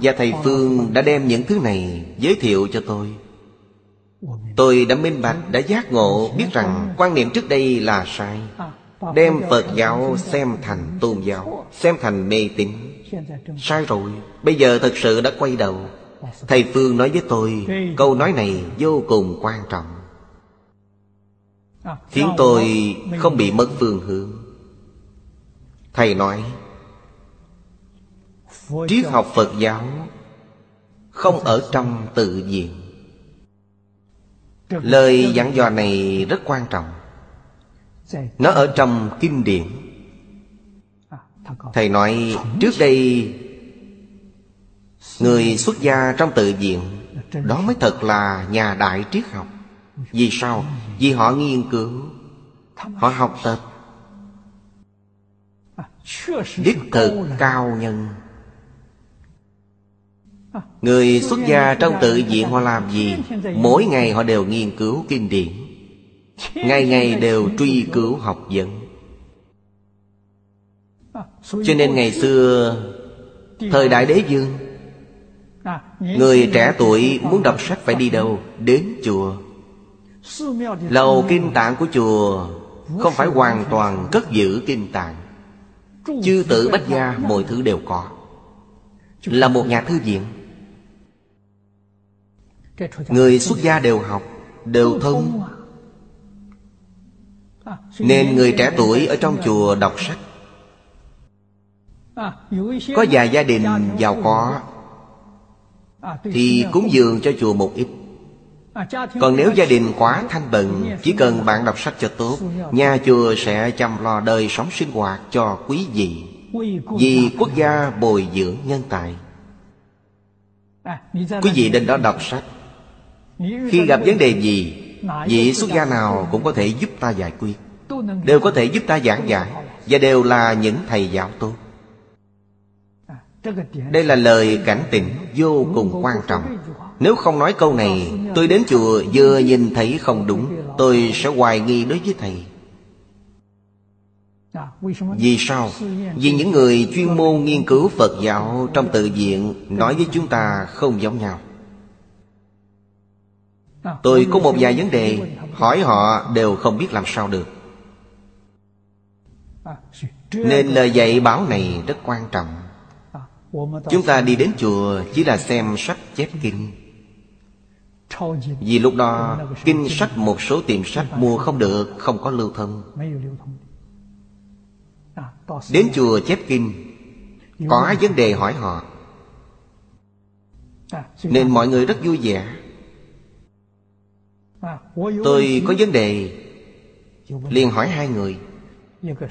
và Thầy Phương đã đem những thứ này Giới thiệu cho tôi. Tôi đã minh bạch, đã giác ngộ Biết rằng quan niệm trước đây là sai. Đem Phật giáo xem thành tôn giáo Xem thành mê tín. Sai rồi Bây giờ thật sự đã quay đầu. Thầy Phương nói với tôi Câu nói này vô cùng quan trọng. Khiến tôi không bị mất phương hướng. Thầy nói Triết học Phật giáo Không ở trong tự diện Lời dặn dò này rất quan trọng. Nó ở trong kinh điển. Thầy nói trước đây Người xuất gia trong tự viện Đó mới thật là nhà đại triết học. Vì sao? Vì họ nghiên cứu Họ học tập. Đích thực cao nhân Người xuất gia trong tự viện họ làm gì, Mỗi ngày họ đều nghiên cứu kinh điển. Ngày ngày đều truy cứu học vấn. Cho nên ngày xưa, Thời đại đế dương Người trẻ tuổi muốn đọc sách phải đi đâu? Đến chùa. Lầu kinh tạng của chùa Không phải hoàn toàn cất giữ kinh tạng. Chư tử bách gia, mọi thứ đều có. Là một nhà thư viện. Người xuất gia đều học Đều thông Nên người trẻ tuổi ở trong chùa đọc sách. Có vài gia đình giàu có Thì cúng dường cho chùa một ít. Còn nếu gia đình quá thanh bận Chỉ cần bạn đọc sách cho tốt Nhà chùa sẽ chăm lo đời sống sinh hoạt cho quý vị. Vì quốc gia bồi dưỡng nhân tài. Quý vị đến đó đọc sách khi gặp vấn đề gì, Vị xuất gia nào cũng có thể giúp ta giải quyết, Đều có thể giúp ta giảng giải Và đều là những thầy giáo tốt. Đây là lời cảnh tỉnh vô cùng quan trọng. Nếu không nói câu này, Tôi đến chùa vừa nhìn thấy không đúng, Tôi sẽ hoài nghi đối với thầy. Vì sao? Vì những người chuyên môn nghiên cứu Phật giáo Trong tự viện Nói với chúng ta không giống nhau. Tôi có một vài vấn đề, Hỏi họ đều không biết làm sao được. Nên lời dạy báo này rất quan trọng. Chúng ta đi đến chùa Chỉ là xem sách chép kinh. Vì lúc đó, Kinh sách một số tiệm sách mua không được, Không có lưu thông. Đến chùa chép kinh, Có vấn đề hỏi họ. Nên mọi người rất vui vẻ. Tôi có vấn đề. Liền hỏi hai người.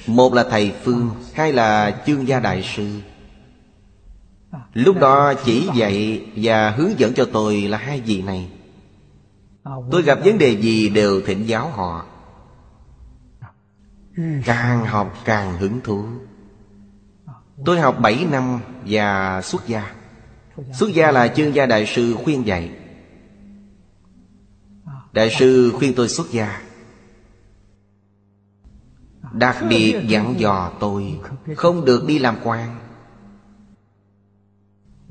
Một là thầy Phương, Hai là chương gia đại sư. Lúc đó chỉ dạy và hướng dẫn cho tôi là hai vị này. Tôi gặp vấn đề gì đều thỉnh giáo họ. Càng học càng hứng thú. Tôi học 7 năm và xuất gia. Xuất gia là chương gia đại sư khuyên dạy. Đại sư khuyên tôi xuất gia. Đặc biệt dặn dò tôi Không được đi làm quan.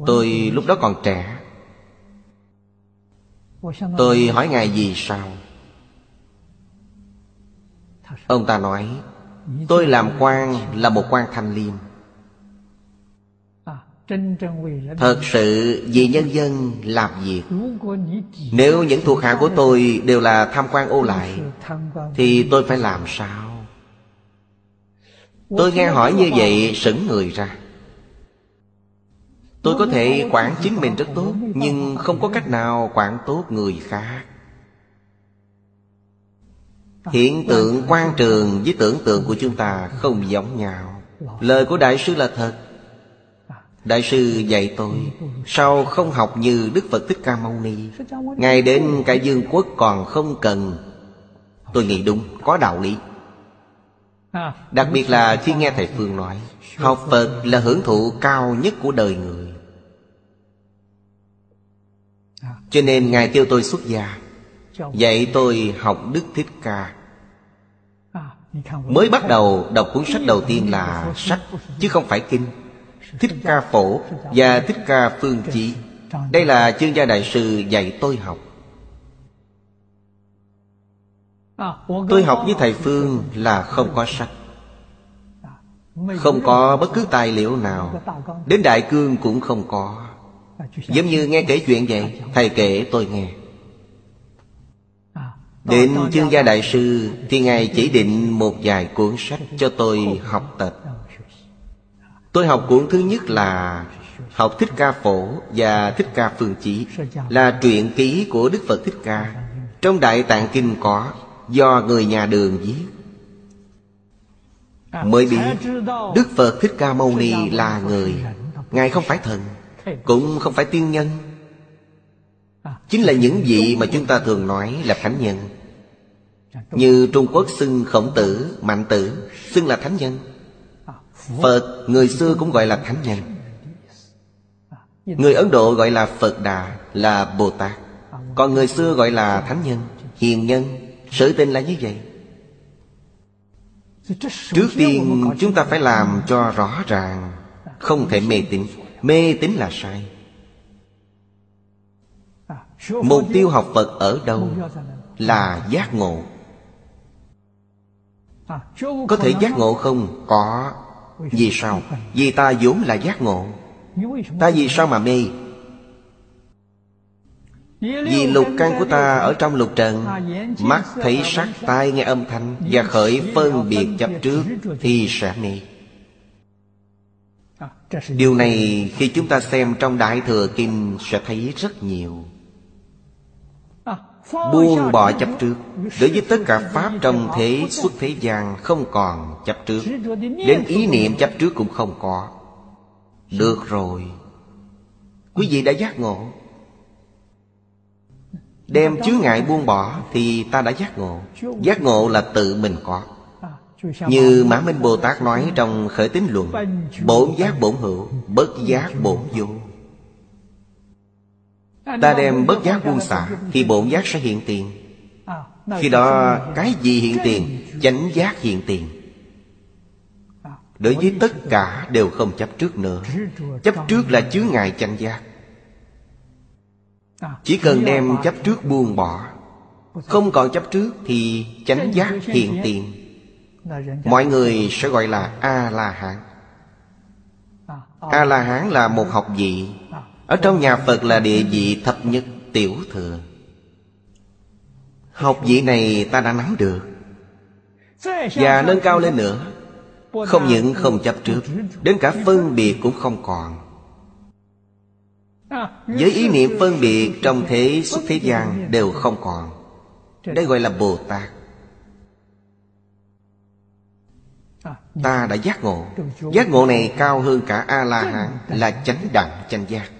Tôi lúc đó còn trẻ. Tôi hỏi Ngài vì sao? Ông ta nói, Tôi làm quan là một quan thanh liêm. Thật sự vì nhân dân làm việc. Nếu những thuộc hạ của tôi đều là tham quan ô lại, Thì tôi phải làm sao? Tôi nghe hỏi như vậy, sững người ra. Tôi có thể quản chính mình rất tốt, Nhưng không có cách nào quản tốt người khác. Hiện tượng quan trường với tưởng tượng của chúng ta không giống nhau. Lời của Đại sư là thật. Đại sư dạy tôi Sao không học như Đức Phật Thích Ca Mâu Ni? Ngài đến cả dương quốc còn không cần. Tôi nghĩ đúng, có đạo lý. Đặc biệt là khi nghe Thầy Phương nói Học Phật là hưởng thụ cao nhất của đời người. Cho nên Ngài kêu tôi xuất gia Dạy tôi học Đức Thích Ca. Mới bắt đầu đọc cuốn sách đầu tiên là sách Chứ không phải kinh. Thích Ca Phổ và Thích Ca Phương Chí. Đây là chương gia đại sư dạy tôi học. Tôi học với thầy Phương là không có sách, Không có bất cứ tài liệu nào. Đến Đại Cương cũng không có. Giống như nghe kể chuyện vậy, Thầy kể tôi nghe. Đến chương gia đại sư Thì Ngài chỉ định một vài cuốn sách cho tôi học tập. Tôi học cuốn thứ nhất là Học Thích Ca Phổ và Thích Ca Phương Chí Là truyện ký của Đức Phật Thích Ca. Trong Đại Tạng Kinh có Do người nhà đường viết. Mới biết Đức Phật Thích Ca Mâu Ni là người Ngài không phải thần Cũng không phải tiên nhân. Chính là những vị mà chúng ta thường nói là thánh nhân. Như Trung Quốc xưng khổng tử, mạnh tử Xưng là thánh nhân. Phật, người xưa cũng gọi là thánh nhân. Người Ấn Độ gọi là Phật Đà, Là Bồ Tát. Còn người xưa gọi là thánh nhân, Hiền nhân. Sự tình là như vậy. Trước tiên, chúng ta phải làm cho rõ ràng, Không thể mê tín. Mê tín là sai. Mục tiêu học Phật ở đâu? Là giác ngộ. Có thể giác ngộ không? Có. Vì sao? Vì ta vốn là giác ngộ. Ta vì sao mà mê? Vì lục căn của ta ở trong lục trần Mắt thấy sắc, tai nghe âm thanh Và khởi phân biệt chấp trước Thì sẽ mê. Điều này khi chúng ta xem trong Đại Thừa Kinh Sẽ thấy rất nhiều Buông bỏ chấp trước. Đối với tất cả Pháp trong thế xuất thế gian Không còn chấp trước. Đến ý niệm chấp trước cũng không có. Được rồi. Quý vị đã giác ngộ. Đem chứa ngại buông bỏ Thì ta đã giác ngộ. Giác ngộ là tự mình có. Như Mã Minh Bồ Tát nói trong khởi tín luận, Bổn giác bổn hữu, Bất giác bổn vô. Ta đem bất giác buông xả, Thì bổn giác sẽ hiện tiền. Khi đó, cái gì hiện tiền, Chánh giác hiện tiền. Đối với tất cả đều không chấp trước nữa. Chấp trước là chứa ngại chánh giác. Chỉ cần đem chấp trước buông bỏ. Không còn chấp trước thì chánh giác hiện tiền. Mọi người sẽ gọi là A-la-hán A-la-hán là một học vị. Ở trong nhà Phật là địa vị thập nhất, tiểu thừa. Học vị này ta đã nắm được. Và nâng cao lên nữa. Không những không chấp trước, Đến cả phân biệt cũng không còn. Với ý niệm phân biệt trong thế xuất thế gian đều không còn. Đây gọi là Bồ Tát. Ta đã giác ngộ. Giác ngộ này cao hơn cả A-la-hán Là chánh đẳng, chánh giác.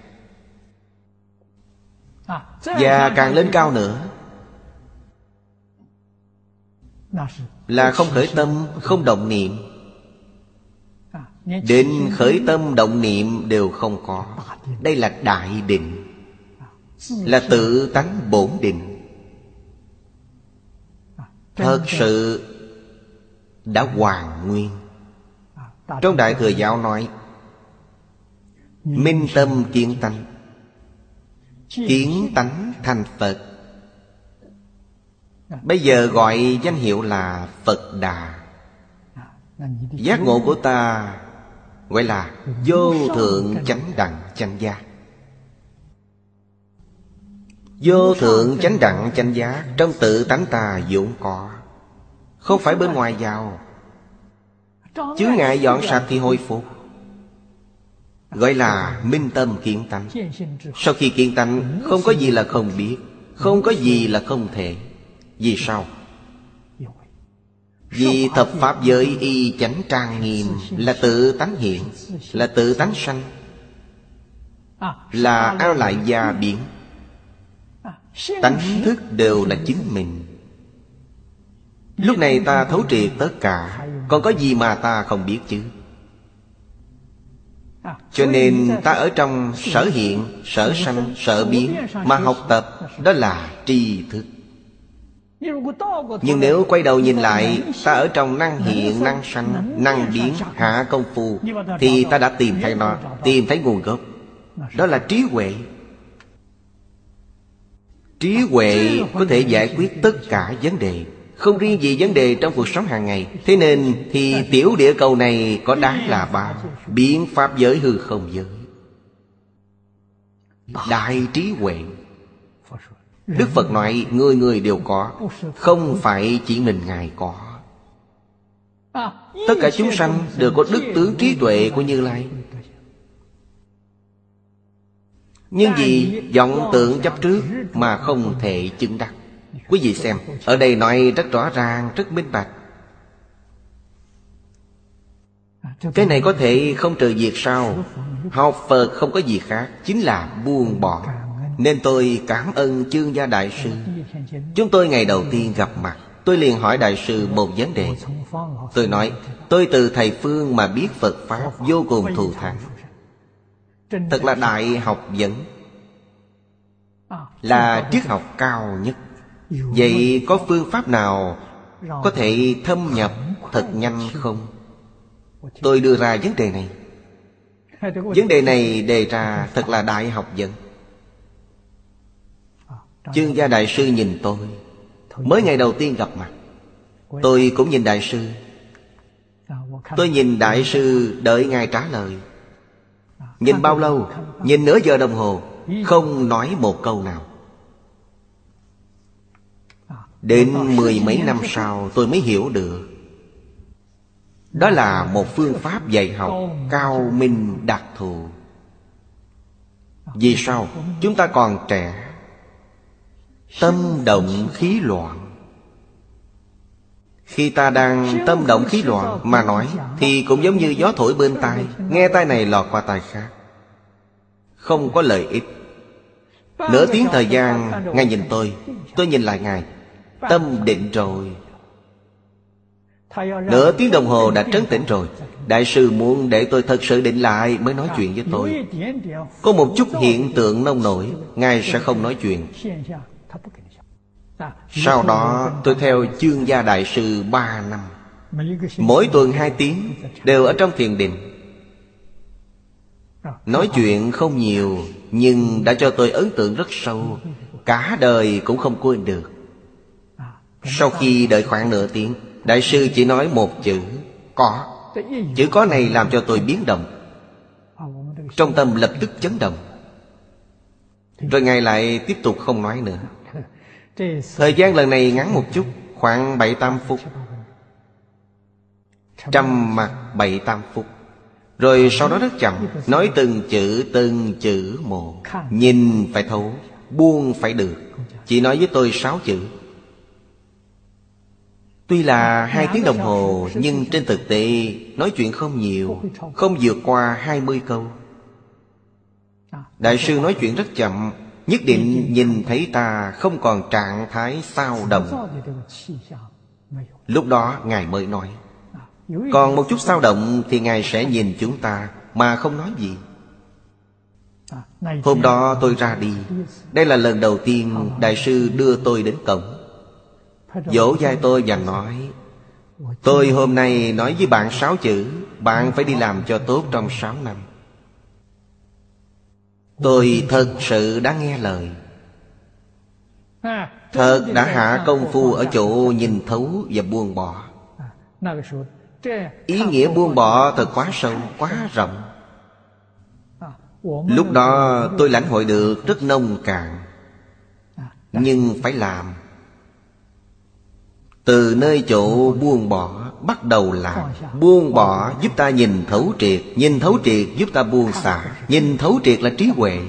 Và càng lên cao nữa. Là không khởi tâm, không động niệm. Đến khởi tâm động niệm đều không có. Đây là đại định. Là tự tánh bổn định. Thật sự đã hoàn nguyên. Trong Đại Thừa Giáo nói Minh tâm kiến tánh Kiến tánh thành Phật. Bây giờ gọi danh hiệu là Phật Đà. Giác ngộ của ta Gọi là vô thượng chánh đẳng chánh giác. Vô thượng chánh đẳng chánh giác Trong tự tánh ta vốn có, Không phải bên ngoài vào. Chứ ngại dọn sạch thì hồi phục. Gọi là minh tâm kiến tánh. Sau khi kiến tánh Không có gì là không biết Không có gì là không thể. Vì sao? Vì thập pháp giới y chánh trang nghiêm Là tự tánh hiện Là tự tánh sanh Là ao lại gia biển, Tánh thức đều là chính mình. Lúc này ta thấu triệt tất cả Còn có gì mà ta không biết chứ? Cho nên ta ở trong sở hiện, sở sanh, sở biến Mà học tập đó là tri thức. Nhưng nếu quay đầu nhìn lại Ta ở trong năng hiện, năng sanh, năng biến, hạ công phu Thì ta đã tìm thấy nó Tìm thấy nguồn gốc. Đó là trí huệ. Trí huệ có thể giải quyết tất cả vấn đề không riêng gì vấn đề trong cuộc sống hàng ngày. Thế nên thì tiểu địa cầu này có đáng là bao. Biến pháp giới hư không giới. Đại trí huệ. Đức Phật nói, người người đều có. Không phải chỉ mình Ngài có. Tất cả chúng sanh đều có đức tướng trí tuệ của Như Lai. Nhưng vì vọng tượng chấp trước Mà không thể chứng đắc. Quý vị xem Ở đây nói rất rõ ràng, rất minh bạch. Cái này có thể không trừ việc sao? Học Phật không có gì khác Chính là buông bỏ. Nên tôi cảm ơn chương gia đại sư. Chúng tôi ngày đầu tiên gặp mặt Tôi liền hỏi đại sư một vấn đề. Tôi nói Tôi từ thầy Phương mà biết Phật Pháp Vô cùng thù thắng. Thật là đại học dẫn Là triết học cao nhất. Vậy có phương pháp nào Có thể thâm nhập thật nhanh không? Tôi đưa ra vấn đề này. Vấn đề này đề ra thật là đại học dẫn Chương gia đại sư nhìn tôi. Mới ngày đầu tiên gặp mặt, Tôi cũng nhìn đại sư. Tôi nhìn đại sư đợi ngài trả lời. Nhìn bao lâu? Nhìn nửa giờ đồng hồ, Không nói một câu nào. Đến mười mấy năm sau tôi mới hiểu được. Đó là một phương pháp dạy học cao minh đặc thù. Vì sao? Chúng ta còn trẻ. Tâm động khí loạn. Khi ta đang tâm động khí loạn mà nói Thì cũng giống như gió thổi bên tai. Nghe tai này lọt qua tai khác. Không có lợi ích. Nửa tiếng thời gian Ngài nhìn tôi. Tôi nhìn lại Ngài Tâm định rồi. Nửa tiếng đồng hồ đã trấn tĩnh rồi. Đại sư muốn để tôi thật sự định lại Mới nói chuyện với tôi. Có một chút hiện tượng nông nổi, Ngài sẽ không nói chuyện. Sau đó, tôi theo chương gia đại sư ba năm. Mỗi tuần hai tiếng Đều ở trong thiền định. Nói chuyện không nhiều, Nhưng đã cho tôi ấn tượng rất sâu. Cả đời cũng không quên được sau khi đợi khoảng nửa tiếng, Đại sư chỉ nói một chữ, Có. Chữ có này làm cho tôi biến động. Trong tâm lập tức chấn động. Rồi Ngài lại tiếp tục không nói nữa. Thời gian lần này ngắn một chút, Khoảng bảy tam phút. Trăm mặt bảy tam phút. Rồi sau đó rất chậm, Nói từng chữ từng chữ một. Nhìn phải thấu, Buông phải được. Chỉ nói với tôi sáu chữ. Tuy là hai tiếng đồng hồ, Nhưng trên thực tế, Nói chuyện không nhiều, Không vượt qua hai mươi câu. Đại sư nói chuyện rất chậm, Nhất định nhìn thấy ta Không còn trạng thái sao động. Lúc đó, Ngài mới nói, Còn một chút sao động Thì Ngài sẽ nhìn chúng ta, Mà không nói gì. Hôm đó tôi ra đi. Đây là lần đầu tiên Đại sư đưa tôi đến cổng. Dỗ dai tôi và nói Tôi hôm nay nói với bạn sáu chữ Bạn phải đi làm cho tốt trong sáu năm. Tôi thật sự đã nghe lời. Thật đã hạ công phu ở chỗ nhìn thấu và buông bỏ. Ý nghĩa buông bỏ thật quá sâu, quá rộng. Lúc đó tôi lãnh hội được rất nông cạn. Nhưng phải làm từ nơi chỗ buông bỏ, Bắt đầu làm Buông bỏ giúp ta nhìn thấu triệt, Nhìn thấu triệt giúp ta buông xả, Nhìn thấu triệt là trí huệ,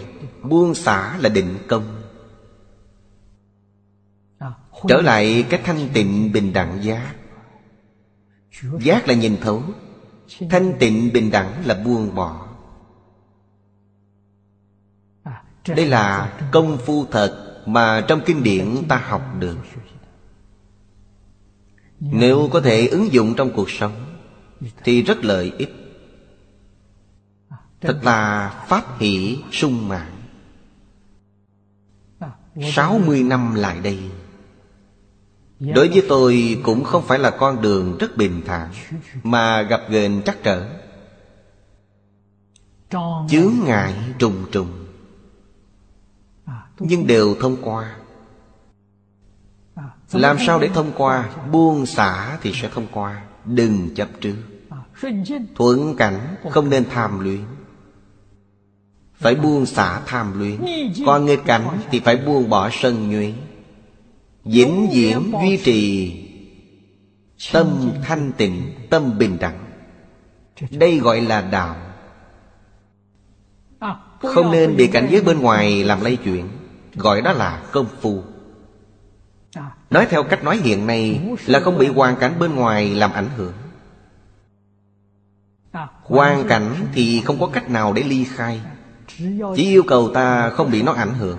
Buông xả là định công. Trở lại cái thanh tịnh bình đẳng giác. Giác là nhìn thấu, Thanh tịnh bình đẳng là buông bỏ. Đây là công phu thật Mà trong kinh điển ta học được nếu có thể ứng dụng trong cuộc sống Thì rất lợi ích. Thật là pháp hỷ sung mãn. Sáu mươi năm lại đây Đối với tôi cũng không phải là con đường rất bình thản Mà gặp ghềnh trắc trở. Chướng ngại trùng trùng Nhưng đều thông qua làm sao để thông qua? Buông xả thì sẽ thông qua. Đừng chấp trước. Thuận cảnh không nên tham luyện Phải buông xả tham luyến. Còn nghịch cảnh thì phải buông bỏ sân nhuế Vĩnh viễn duy trì Tâm thanh tịnh Tâm bình đẳng. Đây gọi là đạo. Không nên bị cảnh giới bên ngoài làm lây chuyển. Gọi đó là công phu Nói theo cách nói hiện nay Là không bị hoàn cảnh bên ngoài làm ảnh hưởng. Hoàn cảnh thì không có cách nào để ly khai. Chỉ yêu cầu ta không bị nó ảnh hưởng.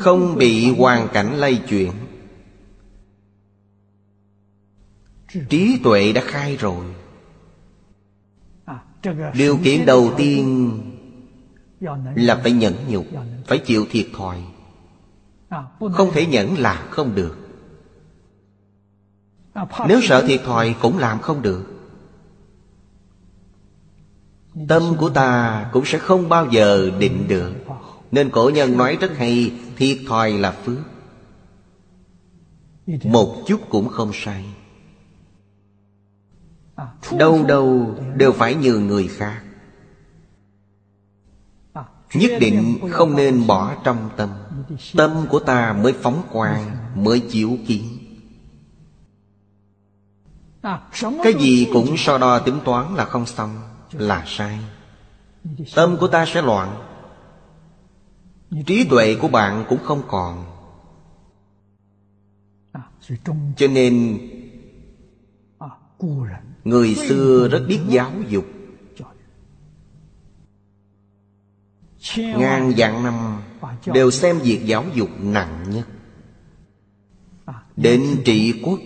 Không bị hoàn cảnh lây chuyển. Trí tuệ đã khai rồi. Điều kiện đầu tiên Là phải nhẫn nhục, Phải chịu thiệt thòi. Không thể nhẫn là không được. Nếu sợ thiệt thòi cũng làm không được. Tâm của ta cũng sẽ không bao giờ định được. Nên cổ nhân nói rất hay Thiệt thòi là phước. Một chút cũng không sai. Đâu đâu đều phải nhường người khác. Nhất định không nên bỏ trong tâm Tâm của ta mới phóng quang, Mới chiếu kiến Cái gì cũng so đo tính toán là không xong, Là sai. Tâm của ta sẽ loạn. Trí tuệ của bạn cũng không còn. Cho nên, Người xưa rất biết giáo dục. Ngàn vạn năm Đều xem việc giáo dục nặng nhất. Đến trị quốc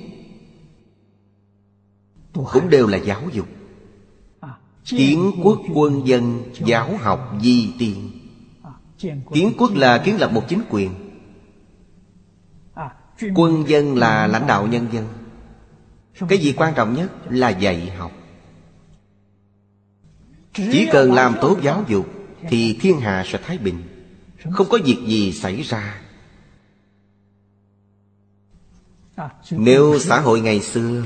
Cũng đều là giáo dục. Kiến quốc quân dân Giáo học di tiên. Kiến quốc là kiến lập một chính quyền. Quân dân là lãnh đạo nhân dân. Cái gì quan trọng nhất là dạy học. Chỉ cần làm tốt giáo dục Thì thiên hạ sẽ thái bình không có việc gì xảy ra. Nếu xã hội ngày xưa,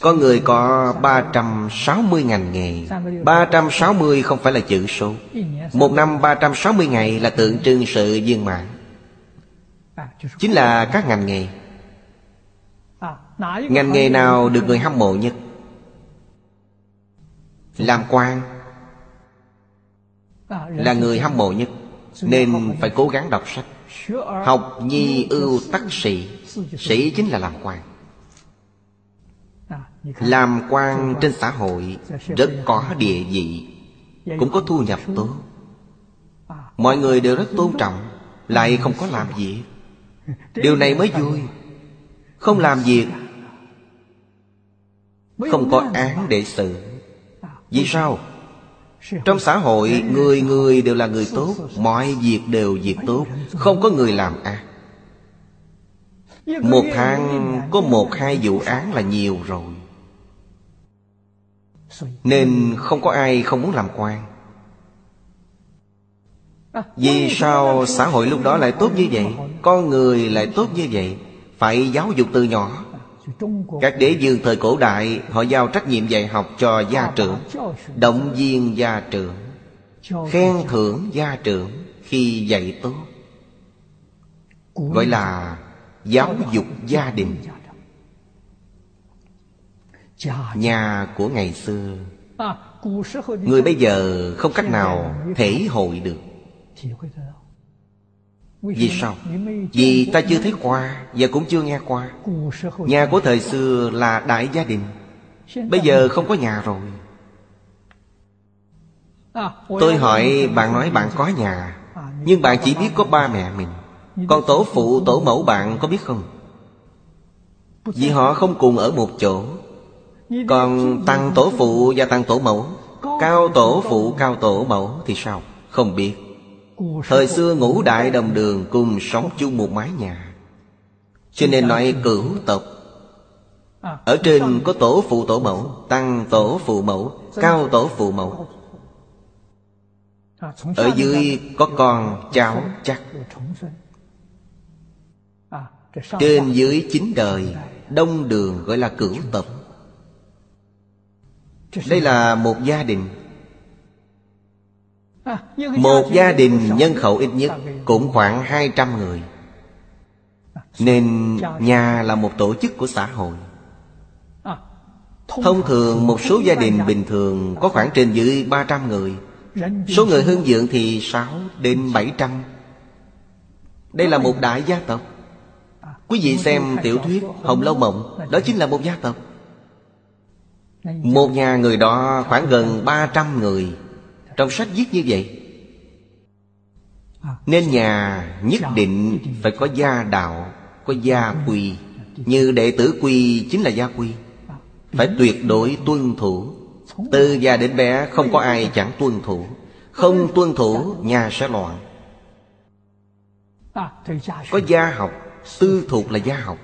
Có người có 360 ngành nghề 360 không phải là chữ số. Một năm 360 ngày là tượng trưng sự viên mãn. Chính là các ngành nghề. Ngành nghề nào được người hâm mộ nhất? Làm quan. Là người hâm mộ nhất. Nên phải cố gắng đọc sách. Học nhi ưu tắc sĩ. Sĩ chính là làm quan. Làm quan trên xã hội Rất có địa vị Cũng có thu nhập tốt. Mọi người đều rất tôn trọng Lại không có làm gì. Điều này mới vui. Không làm việc không có án để xử. Vì sao? Trong xã hội người người đều là người tốt Mọi việc đều việc tốt Không có người làm ác. Một tháng có một hai vụ án là nhiều rồi. Nên không có ai không muốn làm quan. Vì sao xã hội lúc đó lại tốt như vậy? Con người lại tốt như vậy? Phải giáo dục từ nhỏ các đế dương thời cổ đại Họ giao trách nhiệm dạy học cho gia trưởng Động viên gia trưởng Khen thưởng gia trưởng Khi dạy tốt. Gọi là giáo dục gia đình. Nhà của ngày xưa. Người bây giờ không cách nào thể hội được vì sao? Vì ta chưa thấy qua Và cũng chưa nghe qua. Nhà của thời xưa là đại gia đình. Bây giờ không có nhà rồi. Tôi hỏi bạn nói bạn có nhà Nhưng bạn chỉ biết có ba mẹ mình. Còn tổ phụ tổ mẫu bạn có biết không? Vì họ không cùng ở một chỗ. Còn tăng tổ phụ và tăng tổ mẫu. Cao tổ phụ cao tổ mẫu thì sao? Không biết Thời xưa ngũ đại đồng đường cùng sống chung một mái nhà. Cho nên nói cửu tộc. Ở trên có tổ phụ tổ mẫu, Tăng tổ phụ mẫu, Cao tổ phụ mẫu. Ở dưới có con, cháu chắc. Trên dưới chín đời, Đông đường gọi là cửu tộc. Đây là một gia đình. Một gia đình nhân khẩu ít nhất Cũng khoảng 200 người. Nên nhà là một tổ chức của xã hội. Thông thường một số gia đình bình thường Có khoảng trên dưới 300 người. Số người hương dưỡng thì 6 đến 700 Đây là một đại gia tộc. Quý vị xem tiểu thuyết Hồng Lâu Mộng Đó chính là một gia tộc. Một nhà người đó khoảng gần 300 người trong sách viết như vậy, Nên nhà nhất định phải có gia đạo, Có gia quy. Như đệ tử quy chính là gia quy. Phải tuyệt đối tuân thủ. Từ già đến bé không có ai chẳng tuân thủ. Không tuân thủ, nhà sẽ loạn. Có gia học, Tư thuộc là gia học.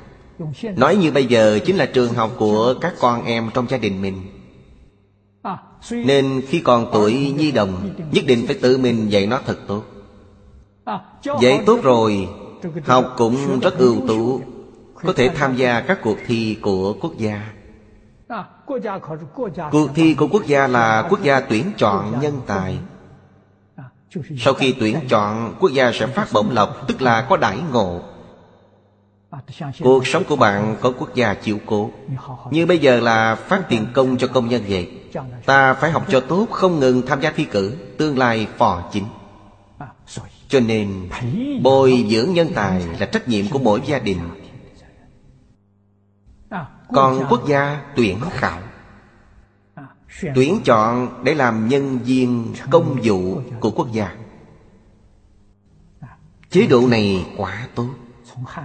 Nói như bây giờ chính là trường học của các con em trong gia đình mình. Nên khi còn tuổi nhi đồng, Nhất định phải tự mình dạy nó thật tốt. Dạy tốt rồi, Học cũng rất ưu tú, Có thể tham gia các cuộc thi của quốc gia. Cuộc thi của quốc gia là quốc gia tuyển chọn nhân tài. Sau khi tuyển chọn, Quốc gia sẽ phát bổng lộc, Tức là có đãi ngộ. Cuộc sống của bạn có quốc gia chịu cố. Như bây giờ là phát tiền công cho công nhân vậy Ta phải học cho tốt Không ngừng tham gia thi cử Tương lai phò chính. Cho nên Bồi dưỡng nhân tài Là trách nhiệm của mỗi gia đình. Còn quốc gia tuyển khảo. Tuyển chọn để làm nhân viên công vụ của quốc gia. Chế độ này quá tốt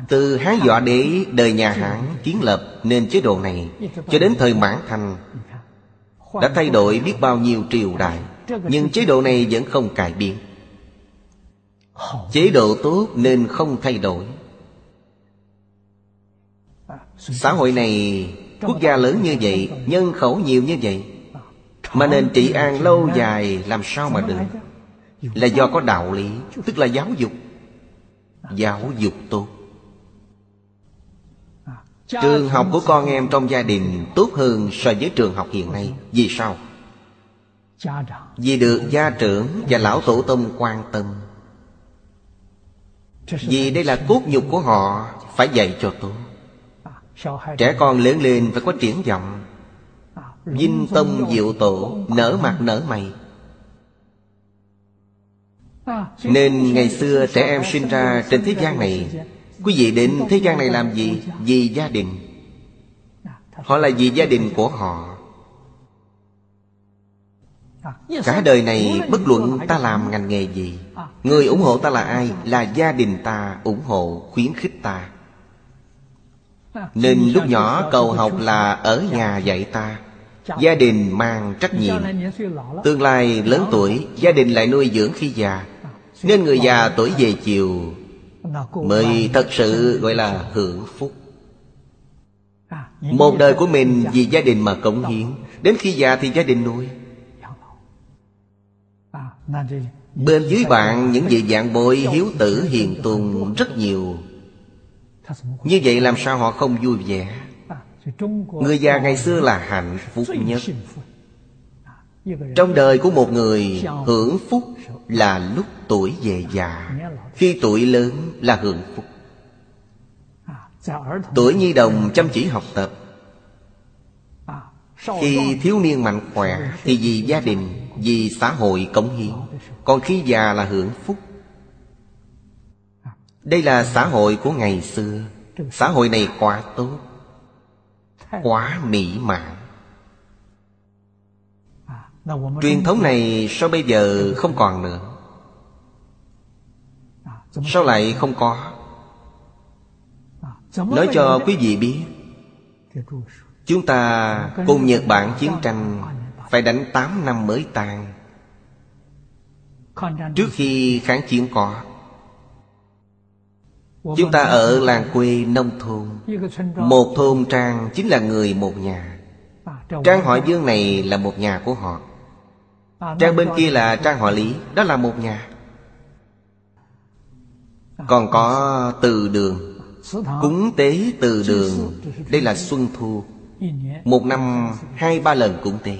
từ Hán Dọa Đế đời nhà Hán kiến lập nên chế độ này Cho đến thời Mãn Thành Đã thay đổi biết bao nhiêu triều đại Nhưng chế độ này vẫn không cải biến. Chế độ tốt nên không thay đổi. Xã hội này Quốc gia lớn như vậy Nhân khẩu nhiều như vậy Mà nền trị an lâu dài Làm sao mà được? Là do có đạo lý Tức là giáo dục. Giáo dục tốt Trường học của con em trong gia đình tốt hơn so với trường học hiện nay. Vì sao? Vì được gia trưởng và lão tổ tông quan tâm. Vì đây là cốt nhục của họ, Phải dạy cho tốt. Trẻ con lớn lên phải có triển vọng. Vinh tông diệu tổ, Nở mặt nở mày. Nên ngày xưa trẻ em sinh ra trên thế gian này Quý vị đến thế gian này làm gì? Vì gia đình. Họ là vì gia đình của họ. Cả đời này bất luận ta làm ngành nghề gì Người ủng hộ ta là ai? Là gia đình ta ủng hộ, khuyến khích ta. Nên lúc nhỏ cầu học là ở nhà dạy ta. Gia đình mang trách nhiệm. Tương lai lớn tuổi Gia đình lại nuôi dưỡng khi già. Nên người già tuổi về chiều Mới thật sự gọi là hưởng phúc. Một đời của mình vì gia đình mà cống hiến. Đến khi già thì gia đình nuôi. Bên dưới bạn những vị dạng bội hiếu tử hiền tùng rất nhiều. Như vậy làm sao họ không vui vẻ? Người già ngày xưa là hạnh phúc nhất trong đời của một người hưởng phúc là lúc tuổi về già. Khi tuổi lớn là hưởng phúc. Tuổi nhi đồng chăm chỉ học tập. Khi thiếu niên mạnh khỏe Thì vì gia đình, vì xã hội cống hiến. Còn khi già là hưởng phúc. Đây là xã hội của ngày xưa. Xã hội này quá tốt Quá mỹ mãn. Truyền thống này sao bây giờ không còn nữa? Sao lại không có? Nói cho quý vị biết Chúng ta cùng Nhật Bản chiến tranh Phải đánh 8 năm mới tan. Trước khi kháng chiến có Chúng ta ở làng quê nông thôn. Một thôn trang chính là người một nhà. Trang họ Dương này là một nhà của họ Trang bên kia là trang họ Lý Đó là một nhà. Còn có từ đường Cúng tế từ đường Đây là xuân thu. Một năm hai ba lần cúng tế.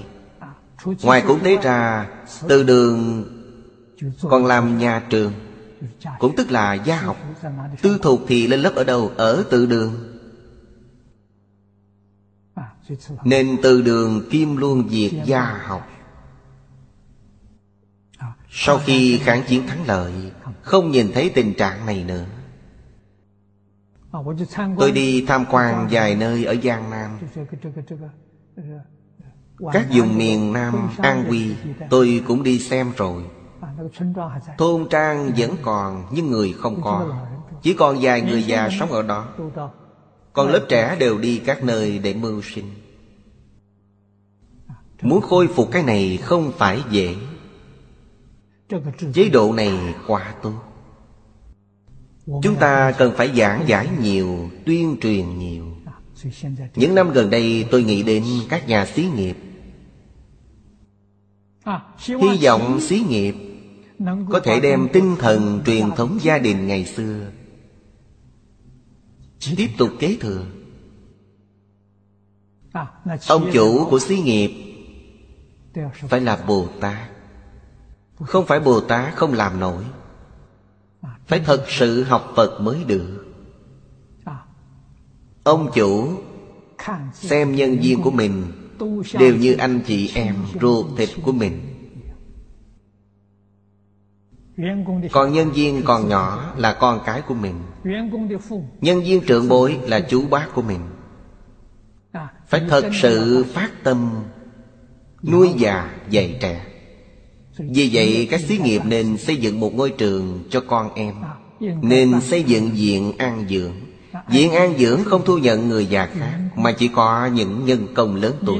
Ngoài cúng tế ra Từ đường còn làm nhà trường Cũng tức là gia học. Tư thục thì lên lớp ở đâu? Ở từ đường. Nên từ đường kim luôn diệt gia học sau khi kháng chiến thắng lợi, Không nhìn thấy tình trạng này nữa. Tôi đi tham quan vài nơi ở Giang Nam. Các vùng miền Nam, An Huy Tôi cũng đi xem rồi. Thôn trang vẫn còn, Nhưng người không còn. Chỉ còn vài người già sống ở đó. Còn lớp trẻ đều đi các nơi để mưu sinh. Muốn khôi phục cái này không phải dễ. Chế độ này quá tốt. Chúng ta cần phải giảng giải nhiều, Tuyên truyền nhiều. Những năm gần đây, tôi nghĩ đến các nhà xí nghiệp. Hy vọng xí nghiệp Có thể đem tinh thần truyền thống gia đình ngày xưa Tiếp tục kế thừa. Ông chủ của xí nghiệp Phải là Bồ Tát. Không phải Bồ Tát không làm nổi. Phải thật sự học Phật mới được. Ông chủ Xem nhân viên của mình Đều như anh chị em ruột thịt của mình. Còn nhân viên còn nhỏ là con cái của mình. Nhân viên trưởng bối là chú bác của mình. Phải thật sự phát tâm Nuôi già, dạy trẻ vì vậy, các xí nghiệp nên xây dựng một ngôi trường cho con em. Nên xây dựng viện an dưỡng. Viện an dưỡng không thu nhận người già khác, Mà chỉ có những nhân công lớn tuổi.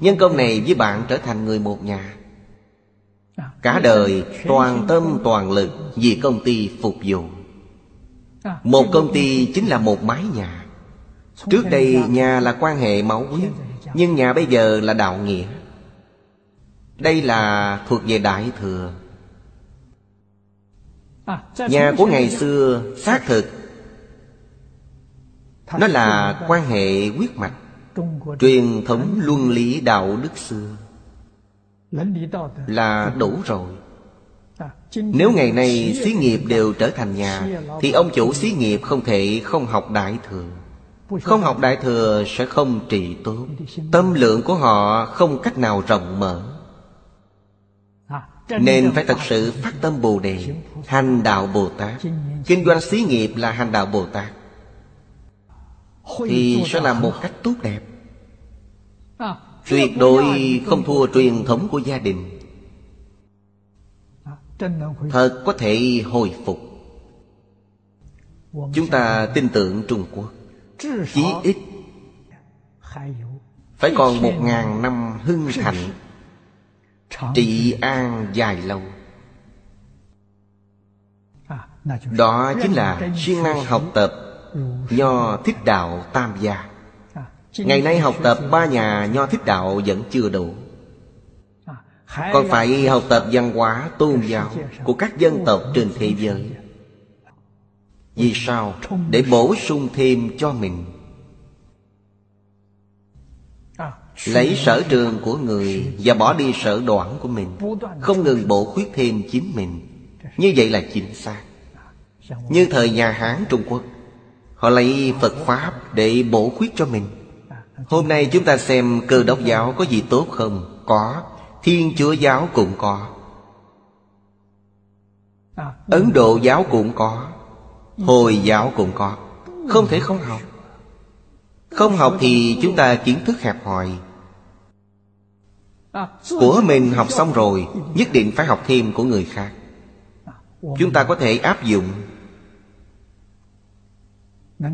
Nhân công này với bạn trở thành người một nhà. Cả đời, toàn tâm, toàn lực Vì công ty phục vụ. Một công ty chính là một mái nhà. Trước đây, nhà là quan hệ máu huyết, Nhưng nhà bây giờ là đạo nghĩa đây là thuộc về Đại Thừa. Nhà của ngày xưa xác thực. Nó là quan hệ huyết mạch Truyền thống luân lý đạo đức xưa. Là đủ rồi. Nếu ngày nay xí nghiệp đều trở thành nhà Thì ông chủ xí nghiệp không thể không học Đại Thừa. Không học Đại Thừa sẽ không trị tốt. Tâm lượng của họ không cách nào rộng mở nên phải thật sự phát tâm Bồ Đề. Hành đạo Bồ Tát. Kinh doanh xí nghiệp là hành đạo Bồ Tát. Thì sẽ làm một cách tốt đẹp. Tuyệt đối không thua truyền thống của gia đình. Thật có thể hồi phục. Chúng ta tin tưởng Trung Quốc. Chí ít. Phải còn một ngàn năm hưng thịnh trị an dài lâu. Đó chính là siêng năng học tập nho thích đạo tam gia. Ngày nay học tập ba nhà nho thích đạo vẫn chưa đủ. Còn phải học tập văn hóa tôn giáo của các dân tộc trên thế giới. Vì sao? Để bổ sung thêm cho mình Lấy sở trường của người Và bỏ đi sở đoạn của mình. Không ngừng bổ khuyết thêm chính mình. Như vậy là chính xác. Như thời nhà Hán Trung Quốc, Họ lấy Phật Pháp để bổ khuyết cho mình. Hôm nay chúng ta xem cơ đốc giáo có gì tốt không? Có. Thiên chúa giáo cũng có. Ấn Độ giáo cũng có. Hồi giáo cũng có. Không thể không học. Không học thì chúng ta kiến thức hẹp hòi của mình học xong rồi, Nhất định phải học thêm của người khác. Chúng ta có thể áp dụng.